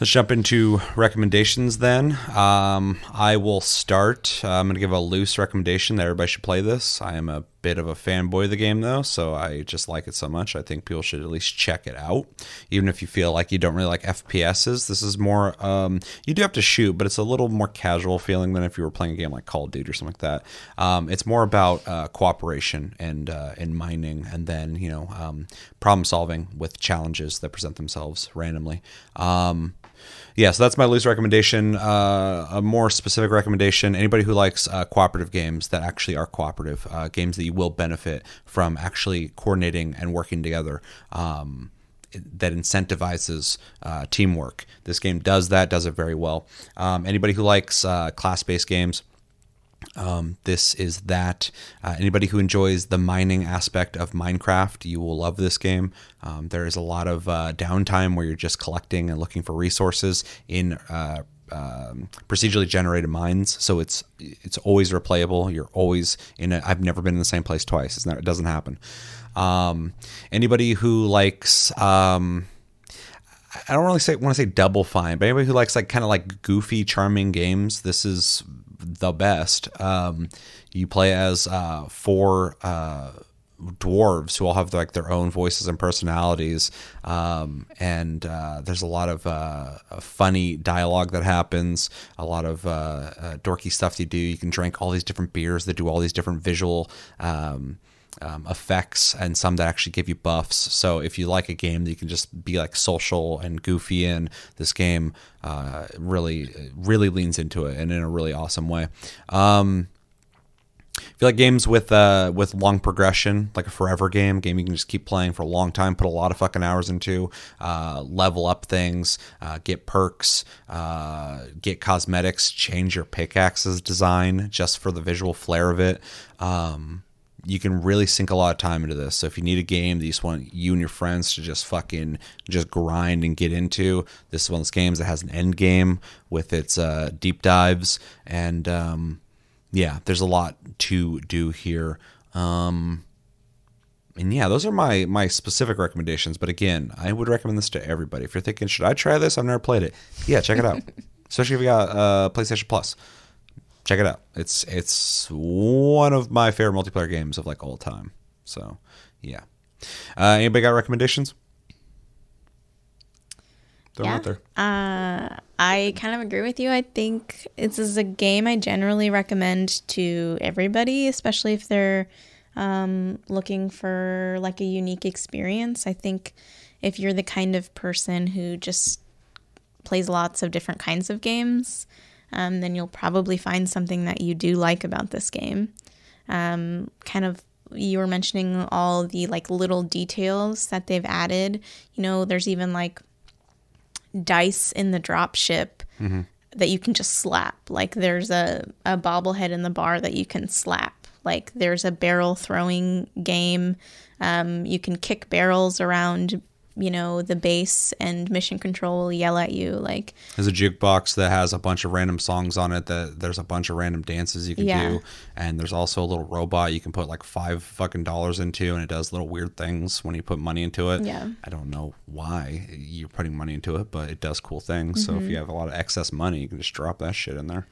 Let's jump into recommendations then. Um, I will start. Uh, I'm going to give a loose recommendation that everybody should play this. I am a bit of a fanboy of the game, though, so I just like it so much. I think people should at least check it out, even if you feel like you don't really like FPSs. This is more, um, you do have to shoot, but it's a little more casual feeling than if you were playing a game like Call of Duty or something like that. Um, it's more about uh, cooperation and uh, and mining, and then you know um, problem solving with challenges that present themselves randomly. Um, yeah, so that's my loose recommendation. Uh, a more specific recommendation: anybody who likes uh, cooperative games that actually are cooperative, uh, games that you will benefit from actually coordinating and working together. Um, that incentivizes uh, teamwork. This game does that, does it very well. Um, anybody who likes uh, class-based games, um, this is that. Uh, anybody who enjoys the mining aspect of Minecraft, you will love this game. Um, there is a lot of uh, downtime where you're just collecting and looking for resources in uh, um, procedurally generated mines, so it's it's always replayable. You're always in. I've never been in the same place twice. It's not, it doesn't happen. Um, anybody who likes. Um, I don't really say want to say Double Fine, but anybody who likes like kind of like goofy, charming games, this is the best. Um, you play as uh, four uh, dwarves who all have like their own voices and personalities, um, and uh, there's a lot of uh, funny dialogue that happens, a lot of uh, uh, dorky stuff you do. You can drink all these different beers that do all these different visual. Um, um, effects and some that actually give you buffs. So if you like a game that you can just be like social and goofy in, this game uh, really really leans into it and in a really awesome way. Um, if you like games with uh, with long progression, like a forever game, game you can just keep playing for a long time, put a lot of fucking hours into, uh, level up things, uh, get perks, uh, get cosmetics, change your pickaxe's design just for the visual flair of it. Um, you can really sink a lot of time into this. So if you need a game that you just want you and your friends to just fucking just grind and get into, this is one of those games that has an end game with its uh, deep dives and. Um, yeah, there's a lot to do here. Um, and yeah, those are my my specific recommendations. But again, I would recommend this to everybody. If you're thinking, should I try this? I've never played it. Yeah, check it out. [laughs] Especially if you got uh, PlayStation Plus. Check it out. It's it's one of my favorite multiplayer games of like all time. So yeah. Uh, anybody got recommendations? Throw them Yeah. out there. Uh, I kind of agree with you. I think this is a game I generally recommend to everybody, especially if they're um, looking for like a unique experience. I think if you're the kind of person who just plays lots of different kinds of games, um, then you'll probably find something that you do like about this game. Um, kind of you were mentioning all the like little details that they've added. You know, there's even like dice in the drop ship that you can just slap. Like there's a, a bobblehead in the bar that you can slap. Like there's a barrel throwing game. Um, you can kick barrels around, you know, the base and mission control will yell at you. Like There's a jukebox that has a bunch of random songs on it. That there's a bunch of random dances you can Yeah. do, and there's also a little robot you can put like five fucking dollars into, and it does little weird things when you put money into it. Yeah. I don't know why you're putting money into it, but it does cool things. So Mm-hmm. if you have a lot of excess money, you can just drop that shit in there.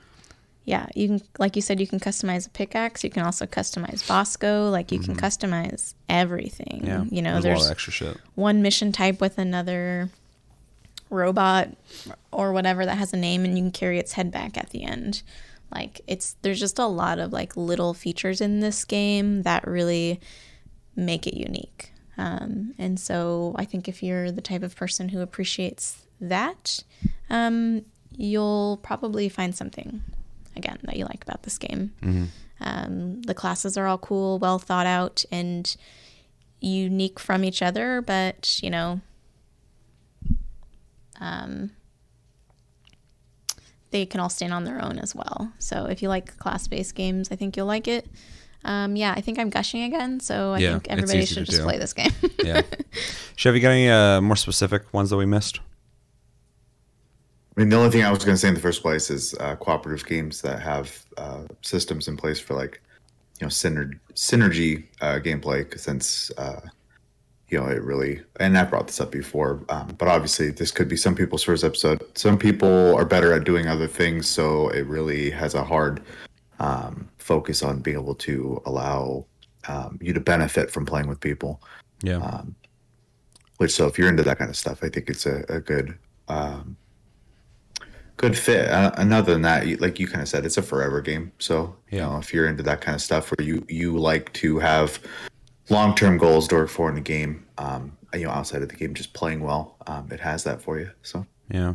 Yeah, you can like you said, you can customize a pickaxe. You can also customize Bosco. Like you can customize everything. Yeah, you know, there's, there's, a lot of extra shit. one mission type with another robot or whatever that has a name and you can carry its head back at the end like it's there's just a lot of like little features in this game that really make it unique um, and so i think if you're the type of person who appreciates that um, you'll probably find something again that you like about this game um, the classes are all cool well thought out and unique from each other, but you know, um, they can all stand on their own as well. So if you like class-based games, I think you'll like it. Um, yeah, I think I'm gushing again, so I Yeah, think everybody should just do. play this game. Yeah. [laughs] Chevy, you got any uh, more specific ones that we missed? I mean, the only thing I was going to say in the first place is uh, cooperative games that have uh, systems in place for like, you know, synergy, synergy uh, gameplay. Since uh, you know, it really, and I brought this up before, um, but obviously this could be some people's first episode. Some people are better at doing other things, so it really has a hard um, focus on being able to allow um, you to benefit from playing with people. Yeah. Which, so if you're into that kind of stuff, I think it's a, a good, um, good fit. Uh, and other than that, like you kind of said, it's a forever game. So, you know, if you're into that kind of stuff, where you you like to have long term goals to work for in a game, um, you know, outside of the game, just playing well, um, it has that for you. So, Yeah.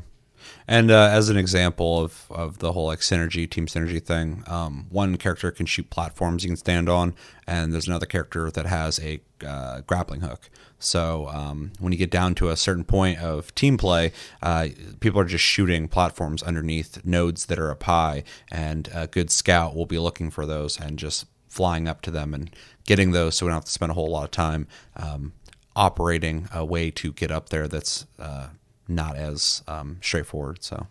And uh, as an example of, of the whole like synergy, team synergy thing, um, one character can shoot platforms you can stand on, and there's another character that has a uh, grappling hook. So um, when you get down to a certain point of team play, uh, people are just shooting platforms underneath nodes that are up high, and a good scout will be looking for those and just flying up to them and getting those, so we don't have to spend a whole lot of time um, operating a way to get up there that's uh, not as um, straightforward. So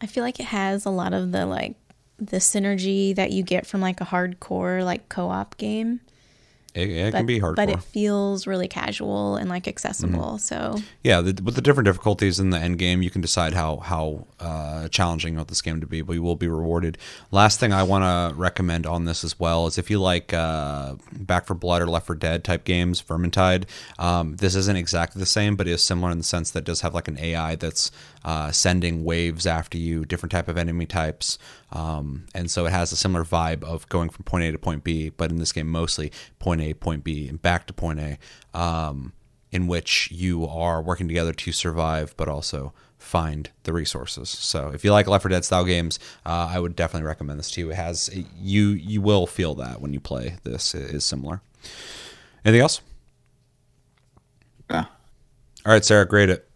I feel like it has a lot of the like the synergy that you get from like a hardcore like co-op game. It, it But, can be hardcore. but it feels really casual and like accessible. Mm-hmm. So yeah, the, with the different difficulties in the end game, you can decide how how uh, challenging you want this game to be, but you will be rewarded. Last thing I want to recommend on this as well is if you like uh, Back 4 Blood or Left 4 Dead type games, Vermintide. Um, this isn't exactly the same, but it is similar in the sense that it does have like an AI that's uh, sending waves after you, different type of enemy types, um, and so it has a similar vibe of going from point A to point B, but in this game mostly point A, point B, and back to point A, um, in which you are working together to survive, but also find the resources. So if you like Left 4 Dead style games, uh, I would definitely recommend this to you. It has you you will feel that when you play this. It is similar. Anything else? Yeah. All right, Sarah, grade it.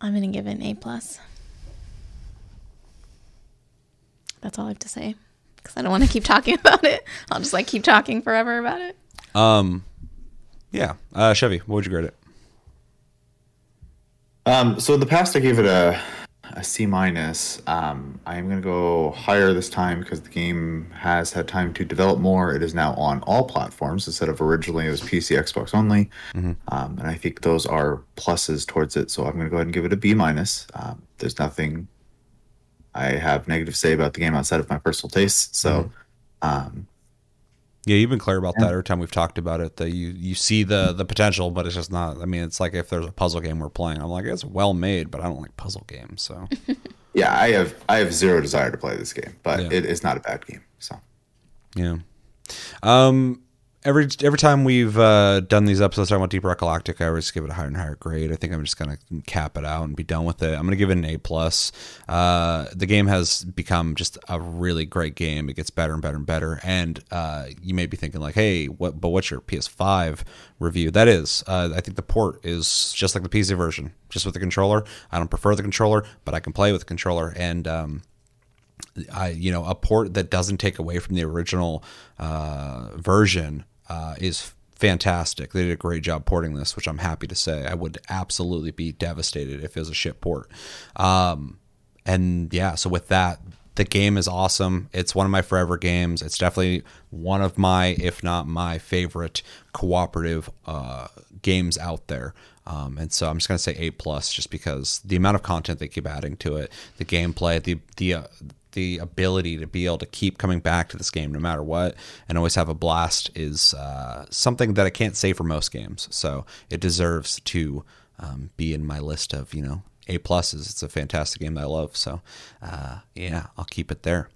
I'm gonna give it an A plus. That's all I have to say because I don't want to keep talking [laughs] about it. I'll just like keep talking forever about it. Um, yeah, uh, Chevy, what would you grade it? Um, so in the past, I gave it a a C minus. Um, I am going to go higher this time because the game has had time to develop more. It is now on all platforms instead of originally it was PC, Xbox only, um, and I think those are pluses towards it. So I'm going to go ahead and give it a B minus. Um, there's nothing I have negative to say about the game outside of my personal tastes. So. Um, Yeah, you've been clear about that every time we've talked about it. That you you see the the potential, but it's just not. I mean, it's like if there's a puzzle game we're playing, I'm like, it's well made, but I don't like puzzle games. So [laughs] yeah, I have I have zero desire to play this game, but Yeah. it is not a bad game. So yeah. Um, every every time we've uh, done these episodes talking about Deep Rock Galactic, I always give it a higher and higher grade. I think I'm just gonna cap it out and be done with it. I'm gonna give it an A plus. Uh, the game has become just a really great game. It gets better and better and better. And uh, you may be thinking like, hey, what? But what's your PS5 review? That is, uh, I think the port is just like the PC version, just with the controller. I don't prefer the controller, but I can play with the controller and. Um, I, you know, a port that doesn't take away from the original uh, version uh, is fantastic. They did a great job porting this, which I'm happy to say. I would absolutely be devastated if it was a shit port. Um, and yeah, so with that, the game is awesome. It's one of my forever games. It's definitely one of my, if not my favorite cooperative uh, games out there. Um, and so I'm just gonna say A plus, just because the amount of content they keep adding to it, the gameplay, the the uh, the ability to be able to keep coming back to this game no matter what and always have a blast is uh, something that I can't say for most games. So it deserves to um, be in my list of you know A pluses. It's a fantastic game that I love. So uh, yeah, I'll keep it there.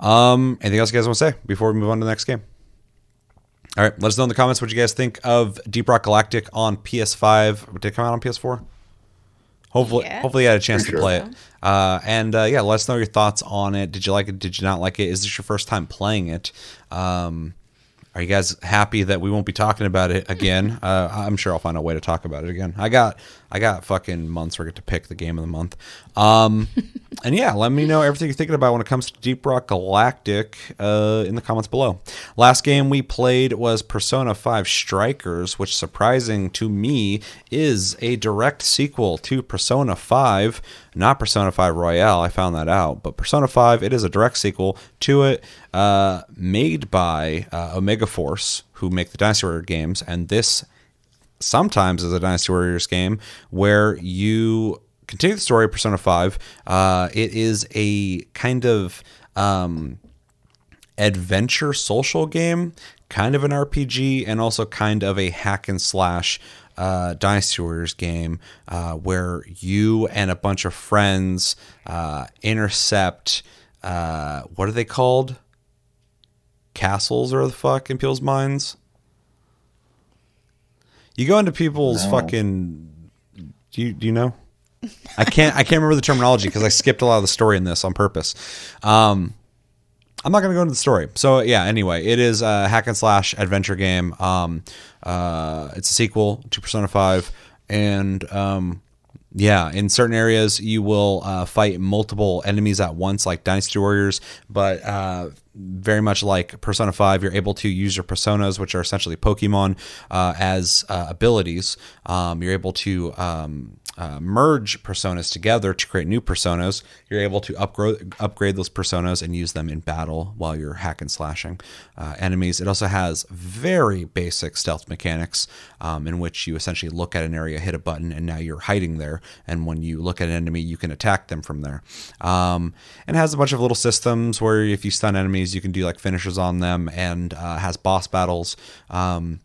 Um, anything else you guys want to say before we move on to the next game? All right, let us know in the comments what you guys think of Deep Rock Galactic on PS5. Did it come out on PS4? Hopefully, Yeah. hopefully you had a chance to Pretty play it. Uh, and uh, yeah, let us know your thoughts on it. Did you like it? Did you not like it? Is this your first time playing it? Um, are you guys happy that we won't be talking about it again? [laughs] Uh, I'm sure I'll find a way to talk about it again. I got I got fucking months where I get to pick the game of the month. Um, [laughs] and yeah, let me know everything you're thinking about when it comes to Deep Rock Galactic uh, in the comments below. Last game we played was Persona 5 Strikers, which surprising to me is a direct sequel to Persona 5, not Persona 5 Royal. I found that out, but Persona 5 it is a direct sequel to it, uh, made by uh, Omega Force, who make the Dynasty Warrior games, and this sometimes is a Dynasty Warriors game where you continue the story of Persona 5. Uh, it is a kind of um, adventure social game, kind of an RPG, and also kind of a hack and slash uh, Dynasty Warriors game uh, where you and a bunch of friends uh, intercept. Uh, what are they called? Castles or the fuck in people's minds? You go into people's No. fucking. Do you do you know? I can't I can't remember the terminology because I skipped a lot of the story in this on purpose. Um, I'm not going to go into the story. So yeah, anyway, it is a hack and slash adventure game. Um, uh, it's a sequel to Persona 5, and um, yeah, in certain areas you will uh, fight multiple enemies at once, like Dynasty Warriors, but uh, very much like Persona 5, you're able to use your personas, which are essentially Pokemon, uh, as uh, abilities. Um, you're able to um, uh, merge personas together to create new personas. You're able to upgrade upgrade those personas and use them in battle while you're hack and slashing uh, enemies. It also has very basic stealth mechanics, um, in which you essentially look at an area, hit a button, and now you're hiding there. And when you look at an enemy, you can attack them from there. Um, and has a bunch of little systems where if you stun enemies, you can do like finishes on them, and uh, has boss battles. Um,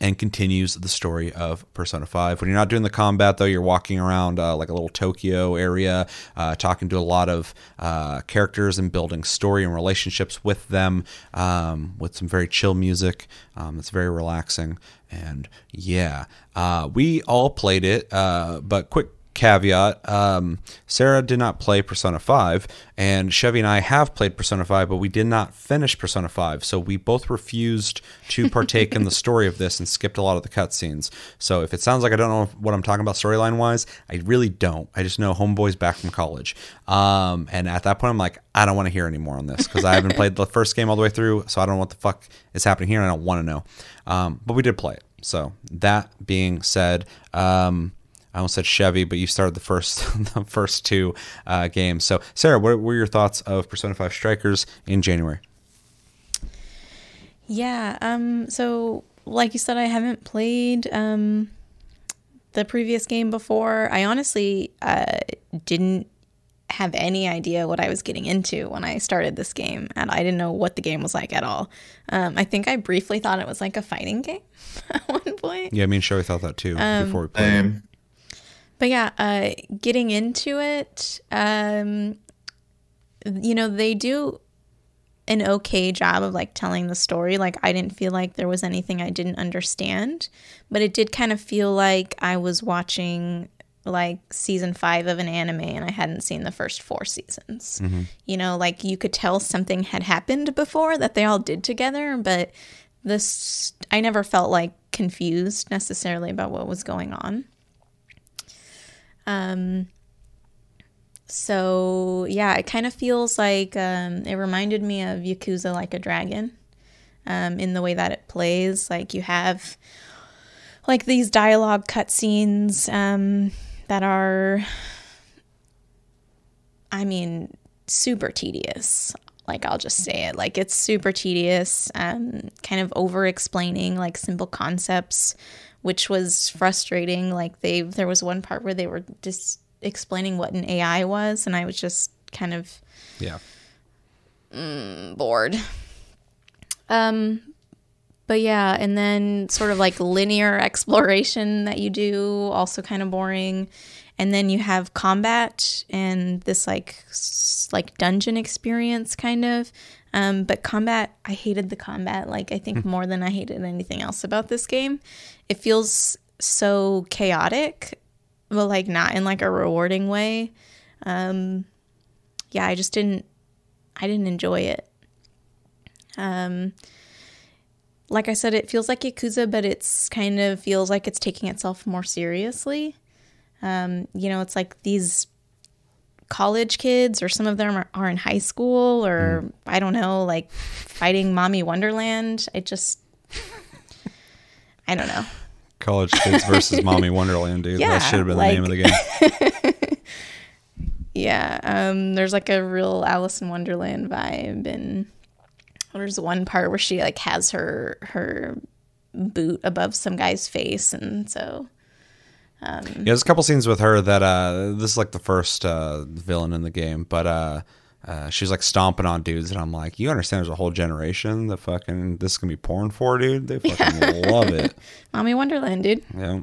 and continues the story of Persona 5. When you're not doing the combat, though, you're walking around uh, like a little Tokyo area, uh, talking to a lot of uh, characters and building story and relationships with them um, with some very chill music. Um, it's very relaxing. And yeah, uh, we all played it, uh, but quick caveat um, Sarah did not play Persona 5, and Chevy and I have played Persona 5, but we did not finish Persona 5. So we both refused to [laughs] partake in the story of this and skipped a lot of the cutscenes. So if it sounds like I don't know what I'm talking about storyline wise, I really don't. I just know Homeboy's back from college. Um, and at that point, I'm like, I don't want to hear any more on this because I haven't played the [laughs] first game all the way through. So I don't know what the fuck is happening here, and I don't want to know. Um, but we did play it. So that being said, um, I almost said Chevy, but you started the first [laughs] the first two uh, games. So, Sarah, what were your thoughts of Persona Five Strikers in January? Yeah. Um. So, like you said, I haven't played um the previous game before. I honestly uh, didn't have any idea what I was getting into when I started this game, and I didn't know what the game was like at all. Um, I think I briefly thought it was like a fighting game [laughs] at one point. Yeah, me and Chevy thought that too Um, before we played. Same. But yeah, uh, getting into it, um, you know, they do an okay job of like telling the story. Like, I didn't feel like there was anything I didn't understand, but it did kind of feel like I was watching like season five of an anime and I hadn't seen the first four seasons. You know, like you could tell something had happened before that they all did together, but this, I never felt like confused necessarily about what was going on. Um, so yeah, it kind of feels like um, it reminded me of Yakuza Like a Dragon, um, in the way that it plays. Like you have like these dialogue cutscenes um, that are, I mean, super tedious. Like I'll just say it. Like it's super tedious, um, kind of over explaining like simple concepts, which was frustrating. Like they, there was one part where they were just explaining what an AI was, and I was just kind of Yeah. mm, bored. Um, but yeah, and then sort of like linear exploration that you do, also kind of boring. And then you have combat and this like s- like dungeon experience kind of. Um, but combat, I hated the combat. Like I think more than I hated anything else about this game. It feels so chaotic, but like not in like a rewarding way. Um, yeah, I just didn't. I didn't enjoy it. Um, like I said, it feels like Yakuza, but it's kind of feels like it's taking itself more seriously. Um, you know, it's like these college kids, or some of them are, are in high school, or I don't know, like fighting Mommy Wonderland. I just, I don't know. College Kids versus Mommy Wonderland, dude. Yeah, that should have been like- the name of the game. [laughs] Yeah, um, there's like a real Alice in Wonderland vibe, and there's one part where she like has her her boot above some guy's face, and so Yeah, there's a couple scenes with her that uh this is like the first uh villain in the game, but uh uh, she's like stomping on dudes, and I'm like, you understand? There's a whole generation that fucking this is gonna be porn for, dude. They [laughs] fucking love it. Mommy Wonderland, dude. Yeah,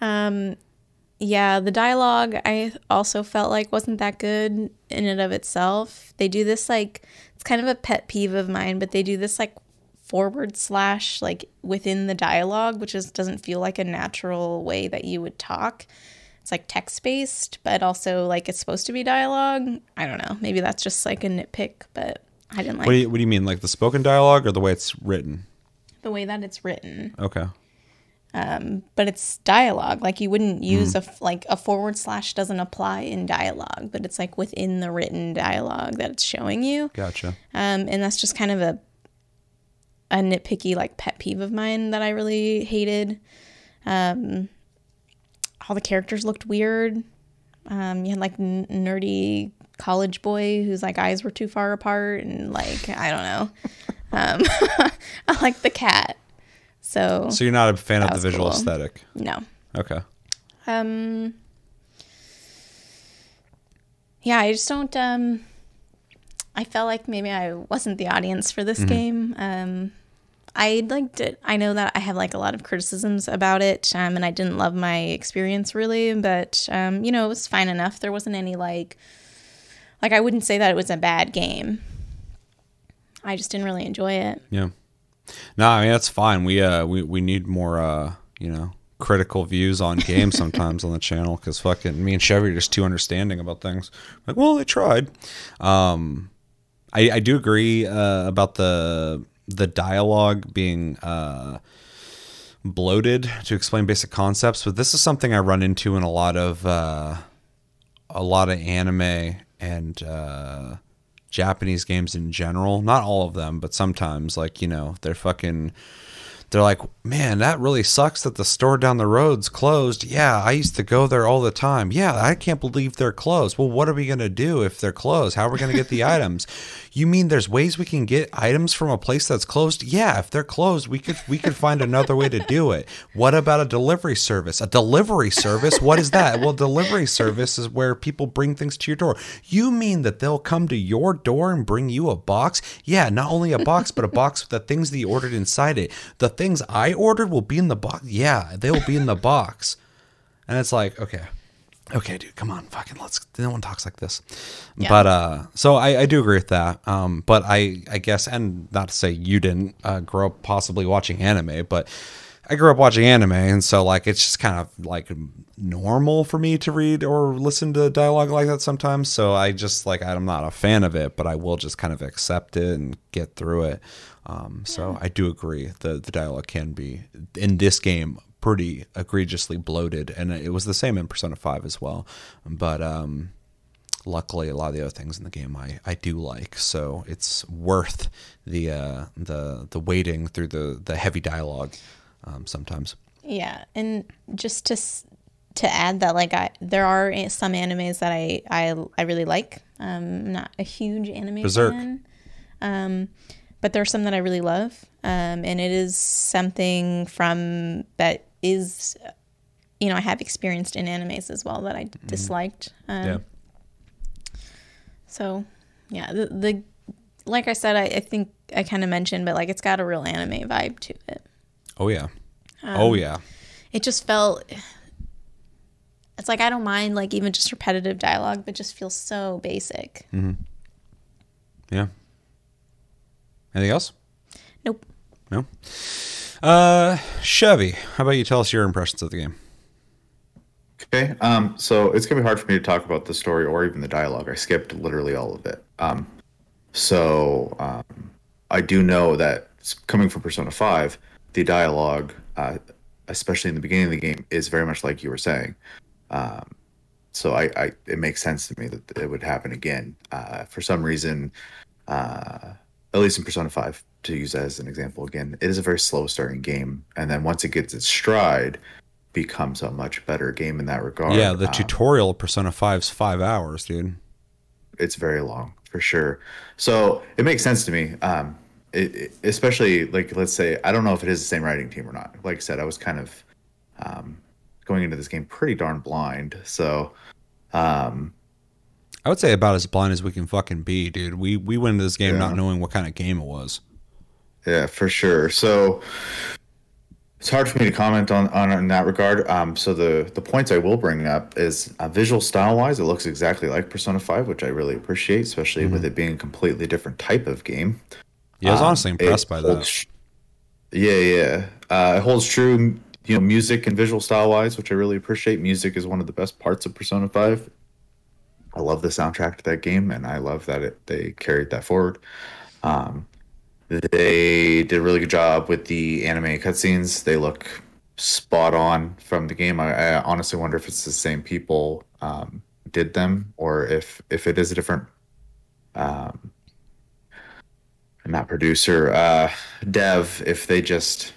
Um, yeah, the dialogue I also felt like wasn't that good in and of itself. They do this like it's kind of a pet peeve of mine, but they do this like forward slash like within the dialogue, which is doesn't feel like a natural way that you would talk. It's like text based, but also like it's supposed to be dialogue. I don't know. Maybe that's just like a nitpick, but I didn't like what do you what do you mean, like the spoken dialogue or the way it's written? the way that it's written. Okay, but it's dialogue. Like you wouldn't use a f- like a forward slash doesn't apply in dialogue, but it's like within the written dialogue that it's showing you. gotcha. Um, and that's just kind of a a nitpicky like pet peeve of mine that I really hated. Um, all the characters looked weird. Um, you had like n- nerdy college boy whose like eyes were too far apart, and like I don't know. [laughs] Um, [laughs] I like the cat, so, So you're not a fan of the visual cool. aesthetic? no. Okay. Um Yeah, I just don't um I felt like maybe I wasn't the audience for this game. Um I liked it. I know that I have like a lot of criticisms about it, um, and I didn't love my experience really, but um, you know, it was fine enough. There wasn't any like, like I wouldn't say that it was a bad game. I just didn't really enjoy it. Yeah. No, I mean that's fine. We uh we we need more uh you know critical views on games sometimes [laughs] on the channel because fucking me and Chevy are just too understanding about things. Like, well, they tried. Um, I I do agree uh, about the the dialogue being uh bloated to explain basic concepts, but this is something I run into in a lot of uh a lot of anime and uh Japanese games in general. Not all of them, but sometimes, like, you know, they're fucking. They're like, man, that really sucks that the store down the road's closed. Yeah, I used to go there all the time. Yeah, I can't believe they're closed. Well, what are we going to do if they're closed? How are we going to get the [laughs] items? You mean there's ways we can get items from a place that's closed? Yeah, if they're closed, we could we could find another way to do it. What about a delivery service? A delivery service? What is that? Well, delivery service is where people bring things to your door. You mean that they'll come to your door and bring you a box? Yeah, not only a box, but a box with the things that you ordered inside it. The things I ordered will be in the box. Yeah, they will be in the box. And it's like, okay. Okay, dude, come on, fucking let's no one talks like this. Yeah. But uh so I, I do agree with that. Um but I I guess and not to say you didn't uh, grow up possibly watching anime, but I grew up watching anime and so like it's just kind of like normal for me to read or listen to dialogue like that sometimes. So I just like I'm not a fan of it, but I will just kind of accept it and get through it. Um, so I do agree the the dialogue can be in this game pretty egregiously bloated, and it was the same in Persona Five as well. But um, luckily, a lot of the other things in the game I, I do like, so it's worth the uh, the the waiting through the the heavy dialogue um, sometimes. Yeah, and just to to add that, like, I there are some animes that I I, I really like. Um, I'm not a huge anime Berserk. fan, um, but there are some that I really love, um, and it is something from that is, you know, I have experienced in animes as well that I disliked. Um, Yeah. So, yeah, the, the like I said, I, I think I kind of mentioned, but like it's got a real anime vibe to it. Oh yeah, oh yeah. It just felt. It's like I don't mind like even just repetitive dialogue, but just feels so basic. Mm-hmm. Yeah. Anything else? Nope. No. Uh, Chevy, how about you tell us your impressions of the game? Okay. Um, so it's gonna be hard for me to talk about the story or even the dialogue. I skipped literally all of it. Um, so um, I do know that s- coming from Persona Five, the dialogue, uh, especially in the beginning of the game, is very much like you were saying. Um, so I, I, it makes sense to me that it would happen again. Uh, for some reason, uh, at least in Persona Five, to use that as an example again, it is a very slow starting game, and then once it gets its stride, becomes a much better game in that regard. Yeah, the Um, tutorial of Persona 5's five hours, dude. it's very long for sure. So it makes sense to me. Um, it, it- especially like let's say I don't know if it is the same writing team or not. Like I said, I was kind of um, going into this game pretty darn blind. So um, I would say about as blind as we can fucking be, dude. We we went into this game not knowing what kind of game it was. yeah, for sure. So it's hard for me to comment on on in that regard. Um, so the the points I will bring up is uh, visual style wise, it looks exactly like Persona Five, which I really appreciate, especially with it being a completely different type of game. Yeah, I was Um, honestly impressed by holds- Yeah, yeah. Uh, it holds true, you know, music and visual style wise, which I really appreciate. Music is one of the best parts of Persona Five. I love the soundtrack to that game, and I love that it they carried that forward. Um, they did a really good job with the anime cutscenes. They look spot on from the game. I, I honestly wonder if it's the same people um, did them, or if if it is a different um, not producer, uh, dev, if they just,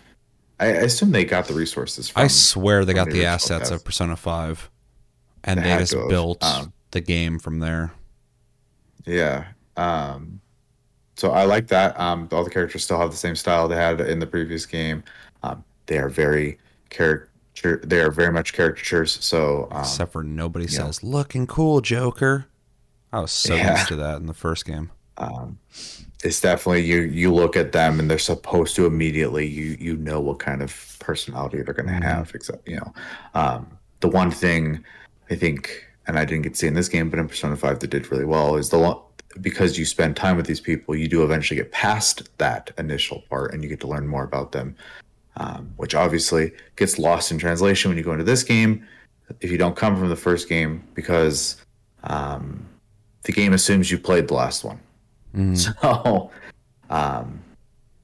I, I assume they got the resources. From, I swear they got the assets of Persona 5 and They they just built Um, the game from there. Yeah. Um, so I like that. Um, all the characters still have the same style they had in the previous game. Um, they are very character. They are very much caricatures. So um, Except for nobody yeah. says, looking cool, Joker. I was so Yeah. used to that in the first game. Um, it's definitely you. You look at them, and they're supposed to immediately. You you know what kind of personality they're going to have. Except you know, um, the one thing I think, and I didn't get to see in this game, but in Persona Five, that did really well is the lo- because you spend time with these people, you do eventually get past that initial part, and you get to learn more about them. Um, which obviously gets lost in translation when you go into this game if you don't come from the first game because um, the game assumes you played the last one. [laughs] So, um,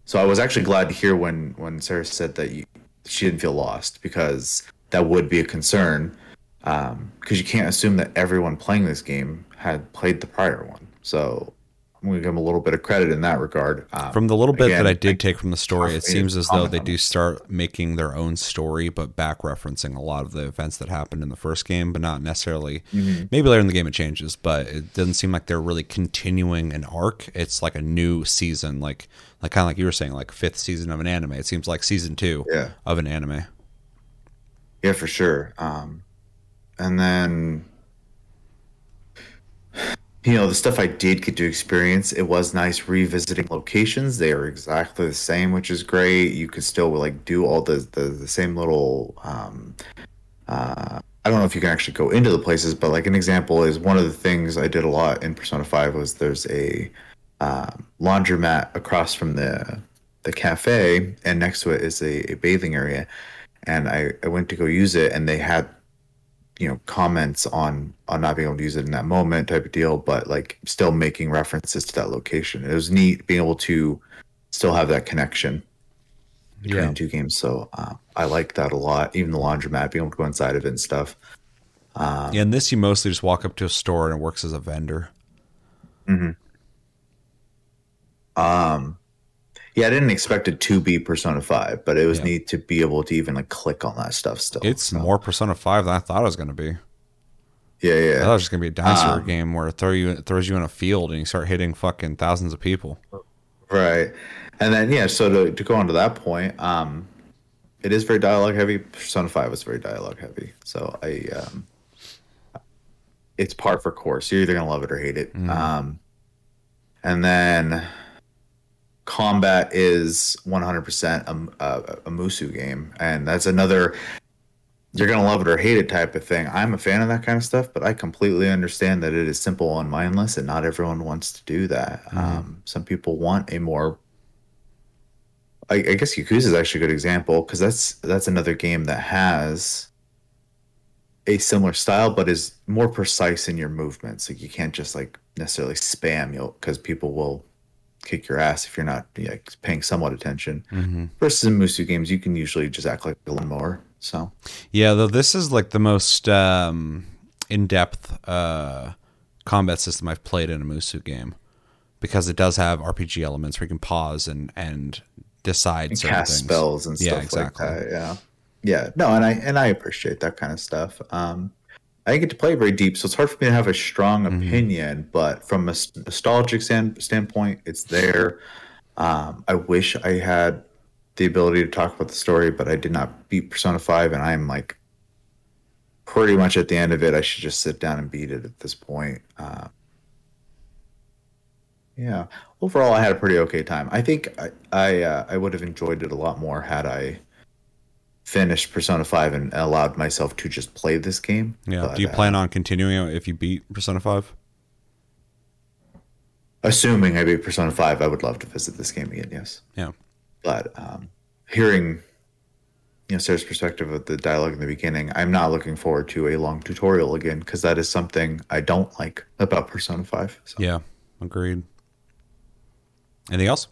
so I was actually glad to hear when when Sarah said that you, she didn't feel lost because that would be a concern because you can't assume that everyone playing this game had played the prior one. So I'm going to give them a little bit of credit in that regard. Um, From the little bit again, that I did take from the story, it tough for me seems as though they do start making their own story, but back referencing a lot of the events that happened in the first game, but not necessarily. Mm-hmm. Maybe later in the game it changes, but it doesn't seem like they're really continuing an arc. It's like a new season, like like kind of like you were saying, like fifth season of an anime. It seems like season two Yeah. of an anime. Yeah, for sure. Um, and then, you know, the stuff I did get to experience, it was nice revisiting locations. They are exactly the same, which is great. You could still like do all the the, the same little. Um, uh, I don't know if you can actually go into the places, but like an example is one of the things I did a lot in Persona Five was there's a um, laundromat across from the the cafe, and next to it is a, a bathing area and I, I went to go use it and they had you know comments on on not being able to use it in that moment type of deal but like still making references to that location it was neat being able to still have that connection between Yeah. two games so uh, i like that a lot even the laundromat being able to go inside of it and stuff um, yeah, in this you mostly just walk up to a store and it works as a vendor. Mm-hmm. Um, yeah i didn't expect it to be persona 5 but it was Yeah. neat to be able to even like click on that stuff still It's So, more Persona Five than I thought it was going to be. yeah yeah. I thought it was just gonna be a dinosaur Um, game where it throw you it throws you in a field and you start hitting fucking thousands of people. Right. And then yeah, so to, to go on to that point, um it is very dialogue heavy. Persona 5 was very dialogue heavy. So I um it's par for course. You're either gonna love it or hate it. Um and then combat is 100% a, a, a Musou game, and that's another you're gonna love it or hate it type of thing. I'm a fan of that kind of stuff, but I completely understand that it is simple and mindless, and not everyone wants to do that. Um, some people want a more I, I guess Yakuza is actually a good example because that's that's another game that has a similar style, but is more precise in your movements. Like you can't just like necessarily spam, you because people will kick your ass if you're not paying somewhat attention. Versus in Musou games, you can usually just act like a lawnmower. So Yeah, though this is like the most um, in-depth uh, combat system I've played in a Musou game because it does have RPG elements where you can pause and and decide certain cast things. spells and Yeah, stuff exactly. like that. Yeah, yeah. No, and I and I appreciate that kind of stuff. Um, I didn't get to play very deep, so it's hard for me to have a strong Mm-hmm. opinion. But from a nostalgic stand, standpoint, it's there. Um, I wish I had the ability to talk about the story, but I did not beat Persona Five, and I'm like pretty much at the end of it. I should just sit down and beat it at this point. Uh, yeah. Overall, I had a pretty okay time. I think I I, uh, I would have enjoyed it a lot more had I finished Persona Five and allowed myself to just play this game. Yeah. But, Do you uh, plan on continuing if you beat Persona Five? assuming I beat Persona Five, I would love to visit this game again. Yes, Yeah. but um, hearing you know Sarah's perspective of the dialogue in the beginning, I'm not looking forward to a long tutorial again because that is something I don't like about Persona Five. So. Yeah. Agreed. Anything else?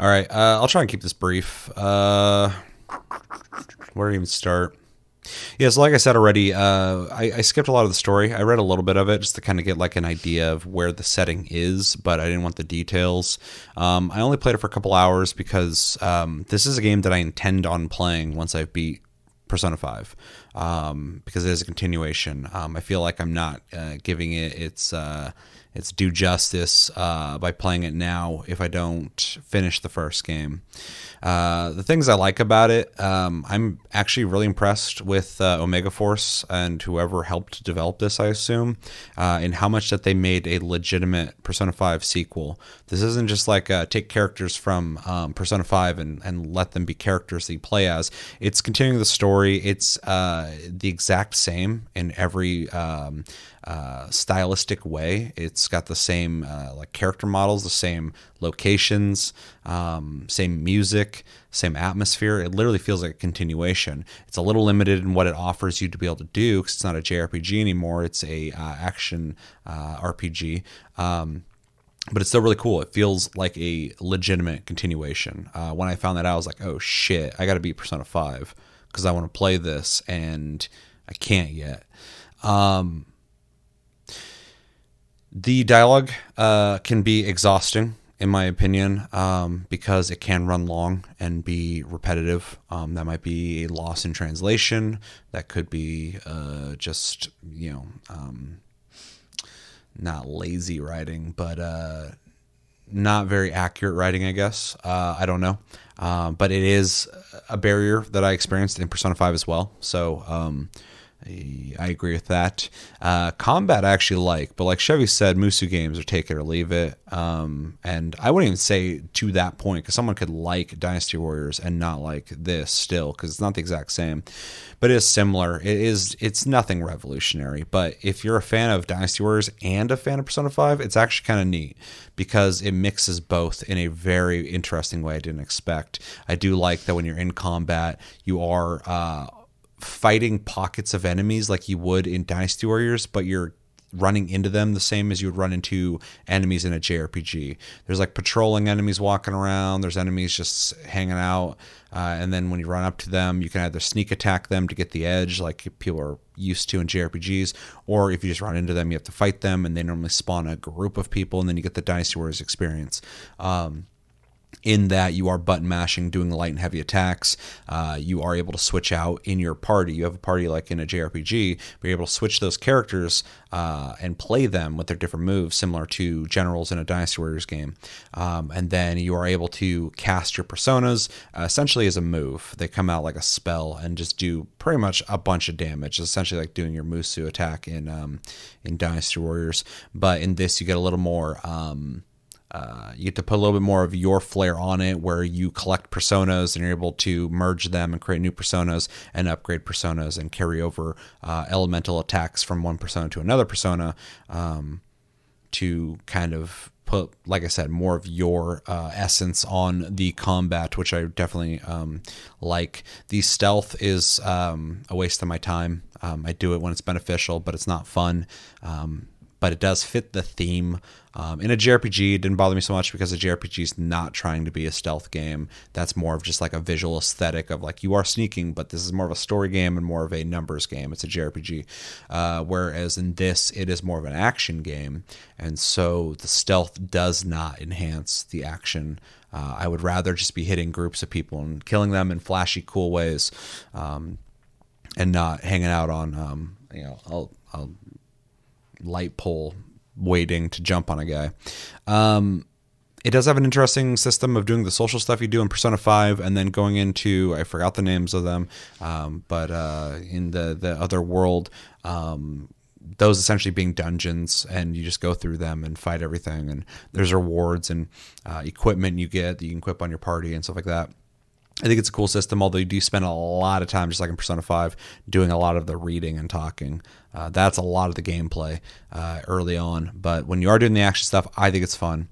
All right. Uh, I'll try and keep this brief. Uh, where to even start? Yeah, so like I said already, uh, I, I skipped a lot of the story. I read a little bit of it just to kind of get like an idea of where the setting is, but I didn't want the details. Um, I only played it for a couple hours because um, this is a game that I intend on playing once I beat Persona 5 um, because it is a continuation. Um, I feel like I'm not uh, giving it its uh, its due justice uh, by playing it now if I don't finish the first game. Uh, the things I like about it, um, I'm actually really impressed with uh, Omega Force and whoever helped develop this, I assume, uh, in how much that they made a legitimate Persona 5 sequel. This isn't just like uh, take characters from um, Persona 5 and, and let them be characters that you play as. It's continuing the story. It's uh, the exact same in every. Um, uh, stylistic way. It's got the same uh, like character models, the same locations, um, same music, same atmosphere. It literally feels like a continuation. It's a little limited in what it offers you to be able to do because it's not a JRPG anymore. It's a uh, action uh, RPG. Um, but it's still really cool. It feels like a legitimate continuation. Uh, when I found that out, I was like, "Oh shit! I got to beat Persona Five because I want to play this, and I can't yet." Um, the dialogue uh, can be exhausting, in my opinion, um, because it can run long and be repetitive. Um, that might be a loss in translation. That could be uh, just, you know, um, not lazy writing, but uh, not very accurate writing, I guess. Uh, I don't know. Uh, but it is a barrier that I experienced in Persona 5 as well. So, um, I agree with that. Uh, combat I actually like, but like Chevy said, Musou games are take it or leave it. Um, and I wouldn't even say to that point because someone could like Dynasty Warriors and not like this still because it's not the exact same, but it is similar. It is. It's nothing revolutionary. But if you're a fan of Dynasty Warriors and a fan of Persona Five, it's actually kind of neat because it mixes both in a very interesting way I didn't expect. I do like that when you're in combat, you are. Uh, fighting pockets of enemies like you would in Dynasty Warriors, but you're running into them the same as you would run into enemies in a JRPG. There's like patrolling enemies walking around, there's enemies just hanging out, uh, and then when you run up to them, you can either sneak attack them to get the edge, like people are used to in JRPGs, or if you just run into them, you have to fight them, and they normally spawn a group of people, and then you get the Dynasty Warriors experience. Um, in that you are button mashing, doing light and heavy attacks. Uh, you are able to switch out in your party. You have a party like in a JRPG, but you're able to switch those characters uh, and play them with their different moves, similar to generals in a Dynasty Warriors game. Um, and then you are able to cast your personas uh, essentially as a move. They come out like a spell and just do pretty much a bunch of damage. It's essentially like doing your Musou attack in um, in Dynasty Warriors, but in this you get a little more. Um, uh, you get to put a little bit more of your flair on it where you collect personas and you're able to merge them and create new personas and upgrade personas and carry over uh, elemental attacks from one persona to another persona um, to kind of put like i said more of your uh, essence on the combat which i definitely um, like. The stealth is um, a waste of my time. Um, i do it when it's beneficial but it's not fun. Um, but it does fit the theme. Um, in a JRPG, it didn't bother me so much because a JRPG is not trying to be a stealth game. That's more of just like a visual aesthetic of like you are sneaking, but this is more of a story game and more of a numbers game. It's a JRPG. Uh, whereas in this, it is more of an action game. And so the stealth does not enhance the action. Uh, I would rather just be hitting groups of people and killing them in flashy, cool ways. Um, and not hanging out on, um, you know, I'll, I'll light pole waiting to jump on a guy. Um, it does have an interesting system of doing the social stuff you do in Persona 5 and then going into, I forgot the names of them, um, but uh, in the, the other world, um, those essentially being dungeons and you just go through them and fight everything. And there's rewards and uh, equipment you get that you can equip on your party and stuff like that. I think it's a cool system, although you do spend a lot of time, just like in Persona 5, doing a lot of the reading and talking. Uh, that's a lot of the gameplay uh, early on. But when you are doing the action stuff, I think it's fun.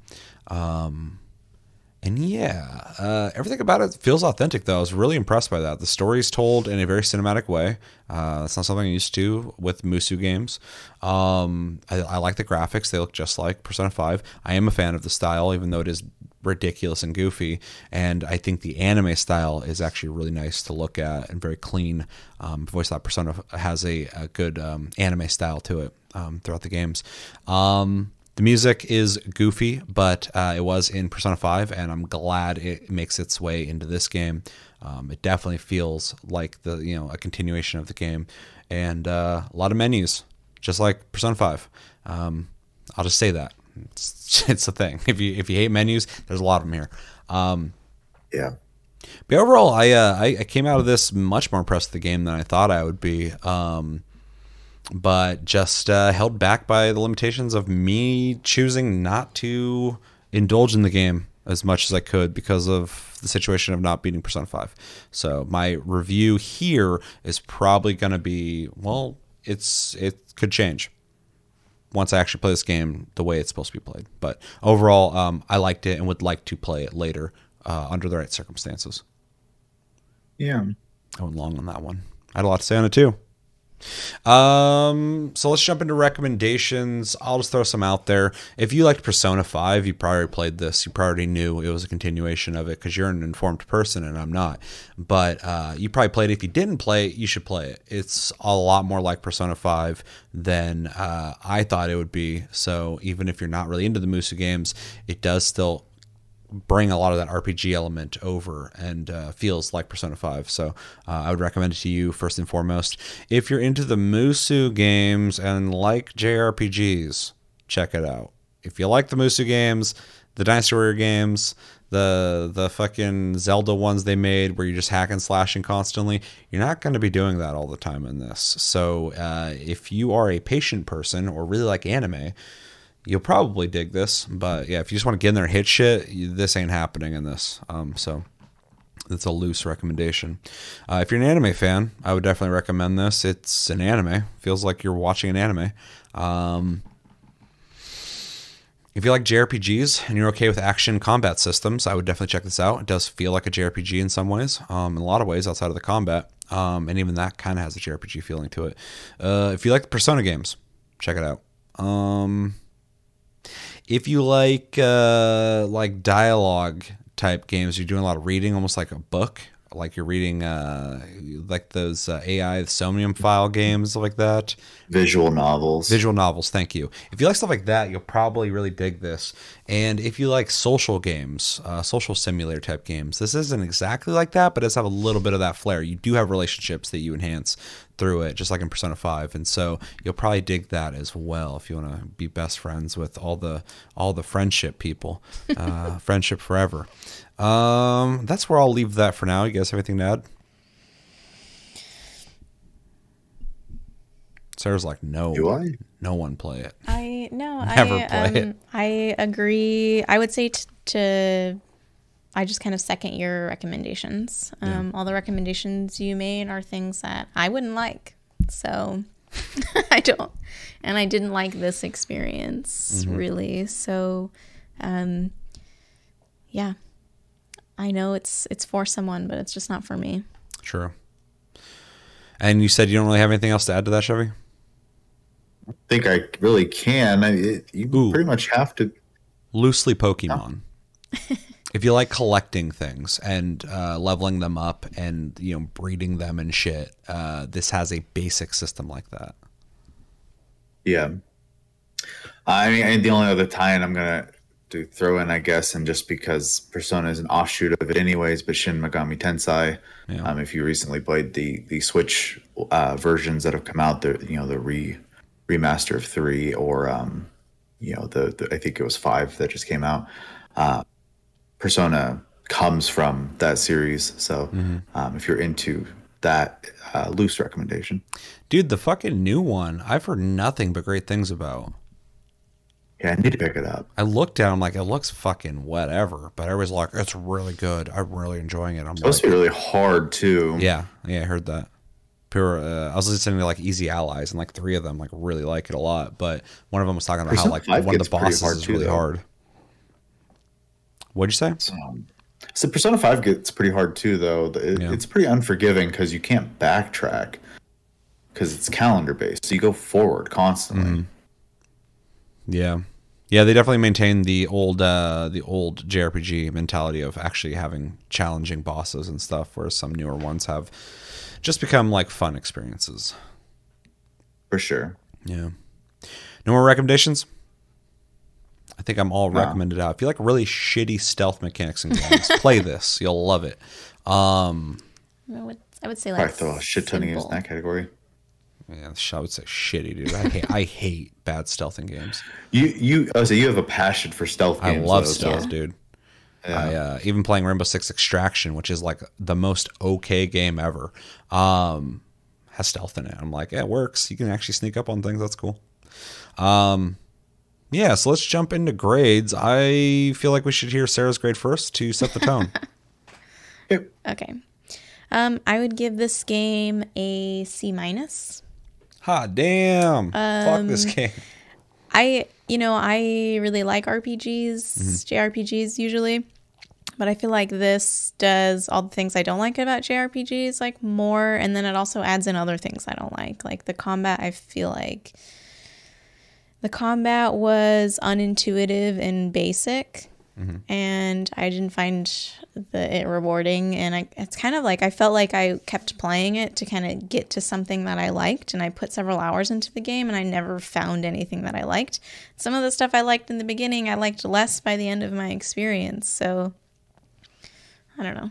Um, and yeah, uh, everything about it feels authentic, though. I was really impressed by that. The story is told in a very cinematic way. Uh, that's not something I'm used to with Musou games. Um, I, I like the graphics, they look just like Persona 5. I am a fan of the style, even though it is ridiculous and goofy. And I think the anime style is actually really nice to look at and very clean. Um, Voice Lab Persona has a, a good um, anime style to it um, throughout the games. Um, the music is goofy, but uh, it was in Persona 5, and I'm glad it makes its way into this game. Um, it definitely feels like the you know a continuation of the game, and uh, a lot of menus, just like Persona 5. Um, I'll just say that it's, [laughs] it's a thing. If you if you hate menus, there's a lot of them here. Um, Yeah. but overall, I, uh, I I came out of this much more impressed with the game than I thought I would be. Um, but just uh, held back by the limitations of me choosing not to indulge in the game as much as I could because of the situation of not beating Persona 5. So my review here is probably going to be well, it's it could change once I actually play this game the way it's supposed to be played. But overall, um, I liked it and would like to play it later uh, under the right circumstances. Yeah. I went long on that one. I had a lot to say on it too. Um, so let's jump into recommendations. I'll just throw some out there. If you liked Persona 5, you probably played this. You probably knew it was a continuation of it because you're an informed person and I'm not. But uh, you probably played it. If you didn't play it, you should play it. It's a lot more like Persona 5 than uh, I thought it would be. So even if you're not really into the Musou games, it does still bring a lot of that RPG element over and uh, feels like Persona 5. So uh, I would recommend it to you first and foremost. If you're into the Musou games and like JRPGs, check it out. If you like the Musou games, the Dynasty Warrior games, the the fucking Zelda ones they made where you're just hacking slashing constantly, you're not going to be doing that all the time in this. So uh, if you are a patient person or really like anime, you'll probably dig this. But yeah, if you just want to get in there and hit shit, you, this ain't happening in this. Um, so it's a loose recommendation. Uh, if you're an anime fan, I would definitely recommend this. It's an anime. Feels like you're watching an anime. Um, if you like JRPGs and you're okay with action combat systems, I would definitely check this out. It does feel like a JRPG in some ways, um, in a lot of ways outside of the combat. Um, and even that kind of has a JRPG feeling to it. Uh, if you like the Persona games, check it out. Um, if you like uh, like dialogue type games, you're doing a lot of reading, almost like a book, like you're reading uh, like those uh, AI Somnium file games like that. Visual novels. Visual novels, thank you. If you like stuff like that, you'll probably really dig this. And if you like social games, uh, social simulator type games, this isn't exactly like that, but it's have a little bit of that flair. You do have relationships that you enhance through it, just like in Persona Five, and so you'll probably dig that as well if you want to be best friends with all the all the friendship people, uh, [laughs] friendship forever. Um, that's where I'll leave that for now. You guys have anything to add? Sarah's like, no, Do I? no one play it. I no, [laughs] Never I play um, it. I agree. I would say t- to I just kind of second your recommendations. Um, All the recommendations you made are things that I wouldn't like, so [laughs] I don't, and I didn't like this experience Mm-hmm. really. So, um, yeah, I know it's it's for someone, but it's just not for me. True. And you said you don't really have anything else to add to that, Chevy? Think I really can. I, it, you Ooh. pretty much have to. Loosely Pokemon. [laughs] if you like collecting things and uh, leveling them up and you know breeding them and shit, uh, this has a basic system like that. Yeah. I mean, the only other tie-in I'm gonna to throw in, I guess, and just because Persona is an offshoot of it, anyways, but Shin Megami Tensei. Yeah. Um, if you recently played the the Switch uh, versions that have come out, the you know the re remaster of three or um, you know the, the I think it was five that just came out. Uh, Persona comes from that series, so um, if you're into that, uh, loose recommendation. Dude, the fucking new one, I've heard nothing but great things about. Yeah, I need to pick it up. I looked down, I'm like, it looks fucking whatever, but I was like, it's really good. I'm really enjoying it. I'm supposed like, to be really hard too. yeah, yeah, I heard that. Pure, uh, I was listening to like Easy Allies, and like three of them like really like it a lot. But one of them was talking about how like one of the bosses is too, really though. hard. What'd you say? So, so Persona Five gets pretty hard too, though. It, Yeah. It's pretty unforgiving because you can't backtrack because it's calendar based. So you go forward constantly. Mm-hmm. Yeah, yeah, they definitely maintain the old uh, the old JRPG mentality of actually having challenging bosses and stuff, whereas some newer ones have just become like fun experiences. for sure. Yeah. No more recommendations? I think I'm all No. recommended out. If you like really shitty stealth mechanics in games, [laughs] play this. You'll love it. Um, I would I would say Probably like throw a shit ton of games in that category. Yeah, I would say shitty, dude. I hate, I hate bad stealthing games. You you oh so you have a passion for stealth I games. love though, stealth, so- dude. I uh, even playing Rainbow Six Extraction, which is like the most okay game ever, um, has stealth in it. I'm like, yeah, it works. You can actually sneak up on things. That's cool. Um, yeah, so let's jump into grades. I feel like we should hear Sarah's grade first to set the tone. [laughs] Okay. Um, I would give this game a C minus. ha, damn! Fuck this game. I, you know, I really like RPGs, mm-hmm. JRPGs usually, but I feel like this does all the things I don't like about JRPGs like more, and then it also adds in other things I don't like. Like the combat, I feel like the combat was unintuitive and basic. Mm-hmm. And I didn't find the it rewarding, and I, it's kind of like I felt like I kept playing it to kind of get to something that I liked, and I put several hours into the game, and I never found anything that I liked. Some of the stuff I liked in the beginning, I liked less by the end of my experience. So I don't know.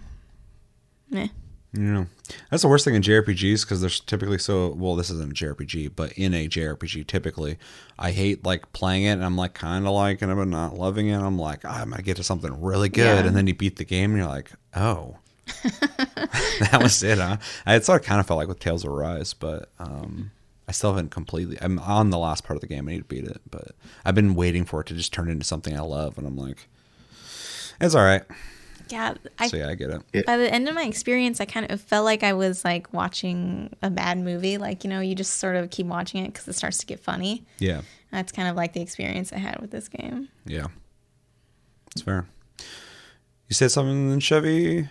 Meh. Yeah, that's the worst thing in JRPGs because there's typically so well. This isn't a JRPG, but in a JRPG, typically, I hate like playing it and I'm like kind of liking it but not loving it. I'm like, "Ah, I'm gonna get to something really good, Yeah. and then you beat the game and you're like, oh, [laughs] that was it, huh? I it sort of kind of felt like with Tales of Arise, but um, I still haven't completely. I'm on the last part of the game. I need to beat it, but I've been waiting for it to just turn into something I love, and I'm like, it's all right. Yeah, I So yeah, I get it. by the end of my experience, I kind of felt like I was like watching a bad movie. Like, you know, you just sort of keep watching it because it starts to get funny. Yeah. That's kind of like the experience I had with this game. Yeah. It's fair. You said something, in Chevy?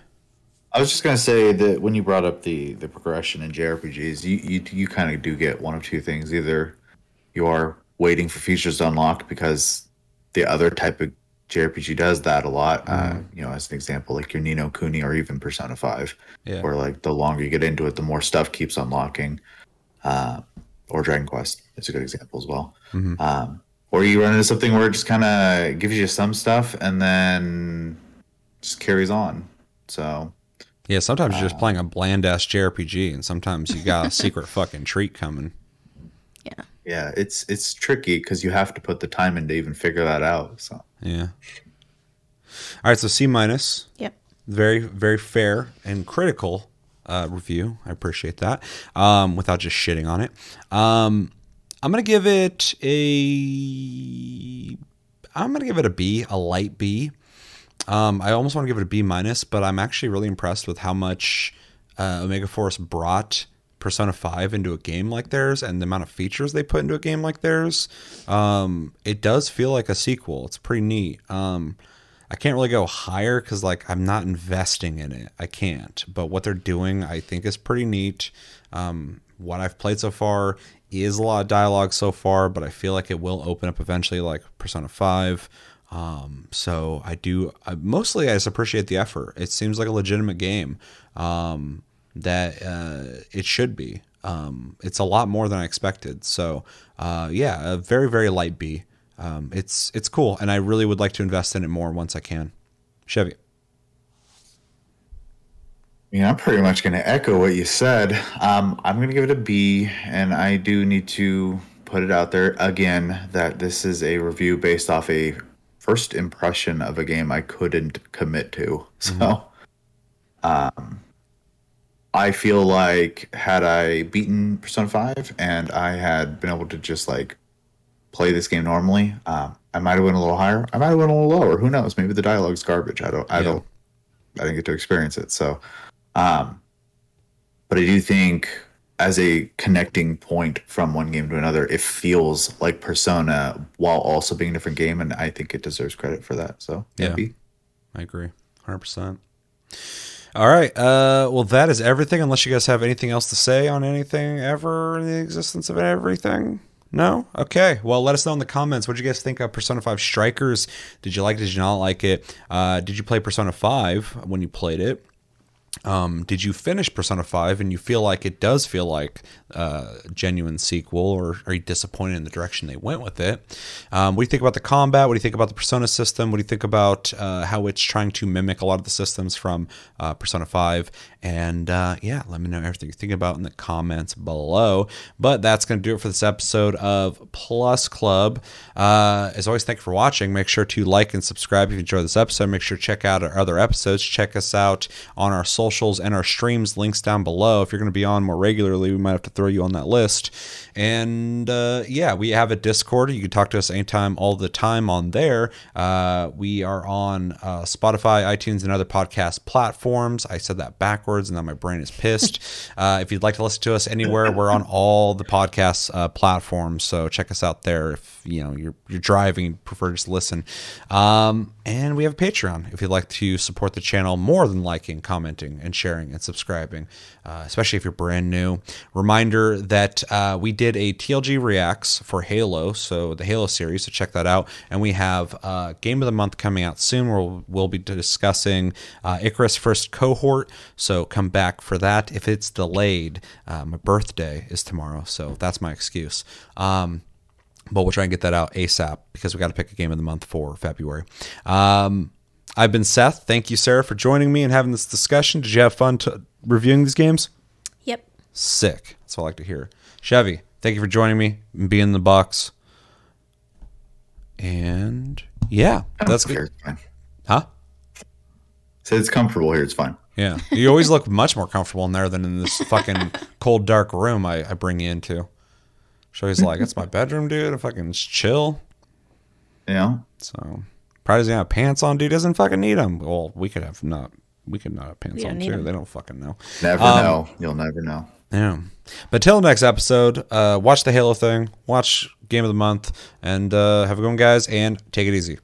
I was just gonna say that when you brought up the the progression in JRPGs, you you you kind of do get one of two things. Either you are waiting for features to unlock because the other type of JRPG does that a lot. Uh, you know, as an example, like your Ni no Kuni or even Persona Five, Yeah. where like the longer you get into it, the more stuff keeps unlocking. Uh, or Dragon Quest is a good example as well. Um, or you run into something where it just kind of gives you some stuff and then just carries on. So Yeah, sometimes you're just playing a bland ass JRPG, and sometimes you got a secret [laughs] fucking treat coming. Yeah. Yeah, it's it's tricky because you have to put the time in to even figure that out. So Yeah. All right, so C minus. Yep. Very, very fair and critical uh, review. I appreciate that. Um, without just shitting on it. Um, I'm gonna give it a. I'm gonna give it a B, a light B. Um, I almost want to give it a B minus, but I'm actually really impressed with how much uh, Omega Force brought Persona 5 into a game like theirs and the amount of features they put into a game like theirs. Um, it does feel like a sequel. It's pretty neat. Um, I can't really go higher because like I'm not investing in it. I can't. But what they're doing, I think, is pretty neat. Um, what I've played so far is a lot of dialogue so far, but I feel like it will open up eventually, like Persona Five. Um, so I do. I, mostly, I just appreciate the effort. It seems like a legitimate game um, that uh, it should be. Um, it's a lot more than I expected. So uh, yeah, a very very light B. Um, it's it's cool, and I really would like to invest in it more once I can. Chevy. I mean, I'm pretty much going to echo what you said. Um, I'm going to give it a B, and I do need to put it out there again that this is a review based off a first impression of a game I couldn't commit to. So, um, I feel like had I beaten Persona 5 and I had been able to just like play this game normally, um, I might have went a little higher. I might have went a little lower. Who knows? Maybe the dialogue's garbage. I don't. I Yeah. don't. I didn't get to experience it. So, um, but I do think as a connecting point from one game to another, it feels like Persona while also being a different game, and I think it deserves credit for that. So, Yeah. I agree, hundred percent. All right. Uh, well, that is everything. Unless you guys have anything else to say on anything ever in the existence of everything. No. Okay. Well, let us know in the comments. What did you guys think of Persona Five Strikers? Did you like? it? Did you not like it? Uh, did you play Persona Five when you played it? Um, did you finish Persona 5 and you feel like it does feel like uh, a genuine sequel, or are you disappointed in the direction they went with it? Um, what do you think about the combat? What do you think about the Persona system? What do you think about uh, how it's trying to mimic a lot of the systems from uh, Persona 5? And uh, yeah, let me know everything you think about in the comments below. But that's going to do it for this episode of Plus Club. Uh, as always, thank you for watching. Make sure to like and subscribe if you enjoyed this episode. Make sure to check out our other episodes. Check us out on our socials and our streams. Links down below. If you're going to be on more regularly, we might have to throw you on that list. And uh, yeah, we have a Discord. You can talk to us anytime, all the time on there. Uh, we are on uh, Spotify, iTunes, and other podcast platforms. I said that backwards, and now my brain is pissed. [laughs] uh, if you'd like to listen to us anywhere, we're on all the podcast uh, platforms. So check us out there. If you know you're you're driving, prefer just listen. Um, and we have a Patreon if you'd like to support the channel more than liking, commenting, and sharing and subscribing, uh, especially if you're brand new. Reminder that uh, we did a TLG Reacts for Halo, so the Halo series, so check that out. And we have uh, Game of the Month coming out soon where we'll, we'll be discussing uh, Icarus First Cohort, so come back for that. If it's delayed, uh, my birthday is tomorrow, so that's my excuse. Um, but we'll try and get that out ASAP because we got to pick a game of the month for February. Um, I've been Seth. Thank you, Sarah, for joining me and having this discussion. Did you have fun t- reviewing these games? Yep. Sick. That's what I like to hear. Chevy, thank you for joining me and being in the box. And yeah, that's Here, good. it's. Huh? So it's comfortable here. It's fine. Yeah. You always look much more comfortable in there than in this fucking [laughs] cold, dark room I, I bring you into. So he's like, it's my bedroom, dude. I fucking just chill. You know, So probably doesn't have pants on, dude. Doesn't fucking need them. Well, we could have not. We could not have pants on too. too. 'em. They don't fucking know. never Um, know. You'll never know. Yeah. But till next episode, uh, watch the Halo thing, watch Game of the Month, and uh, have a good one, guys, and take it easy.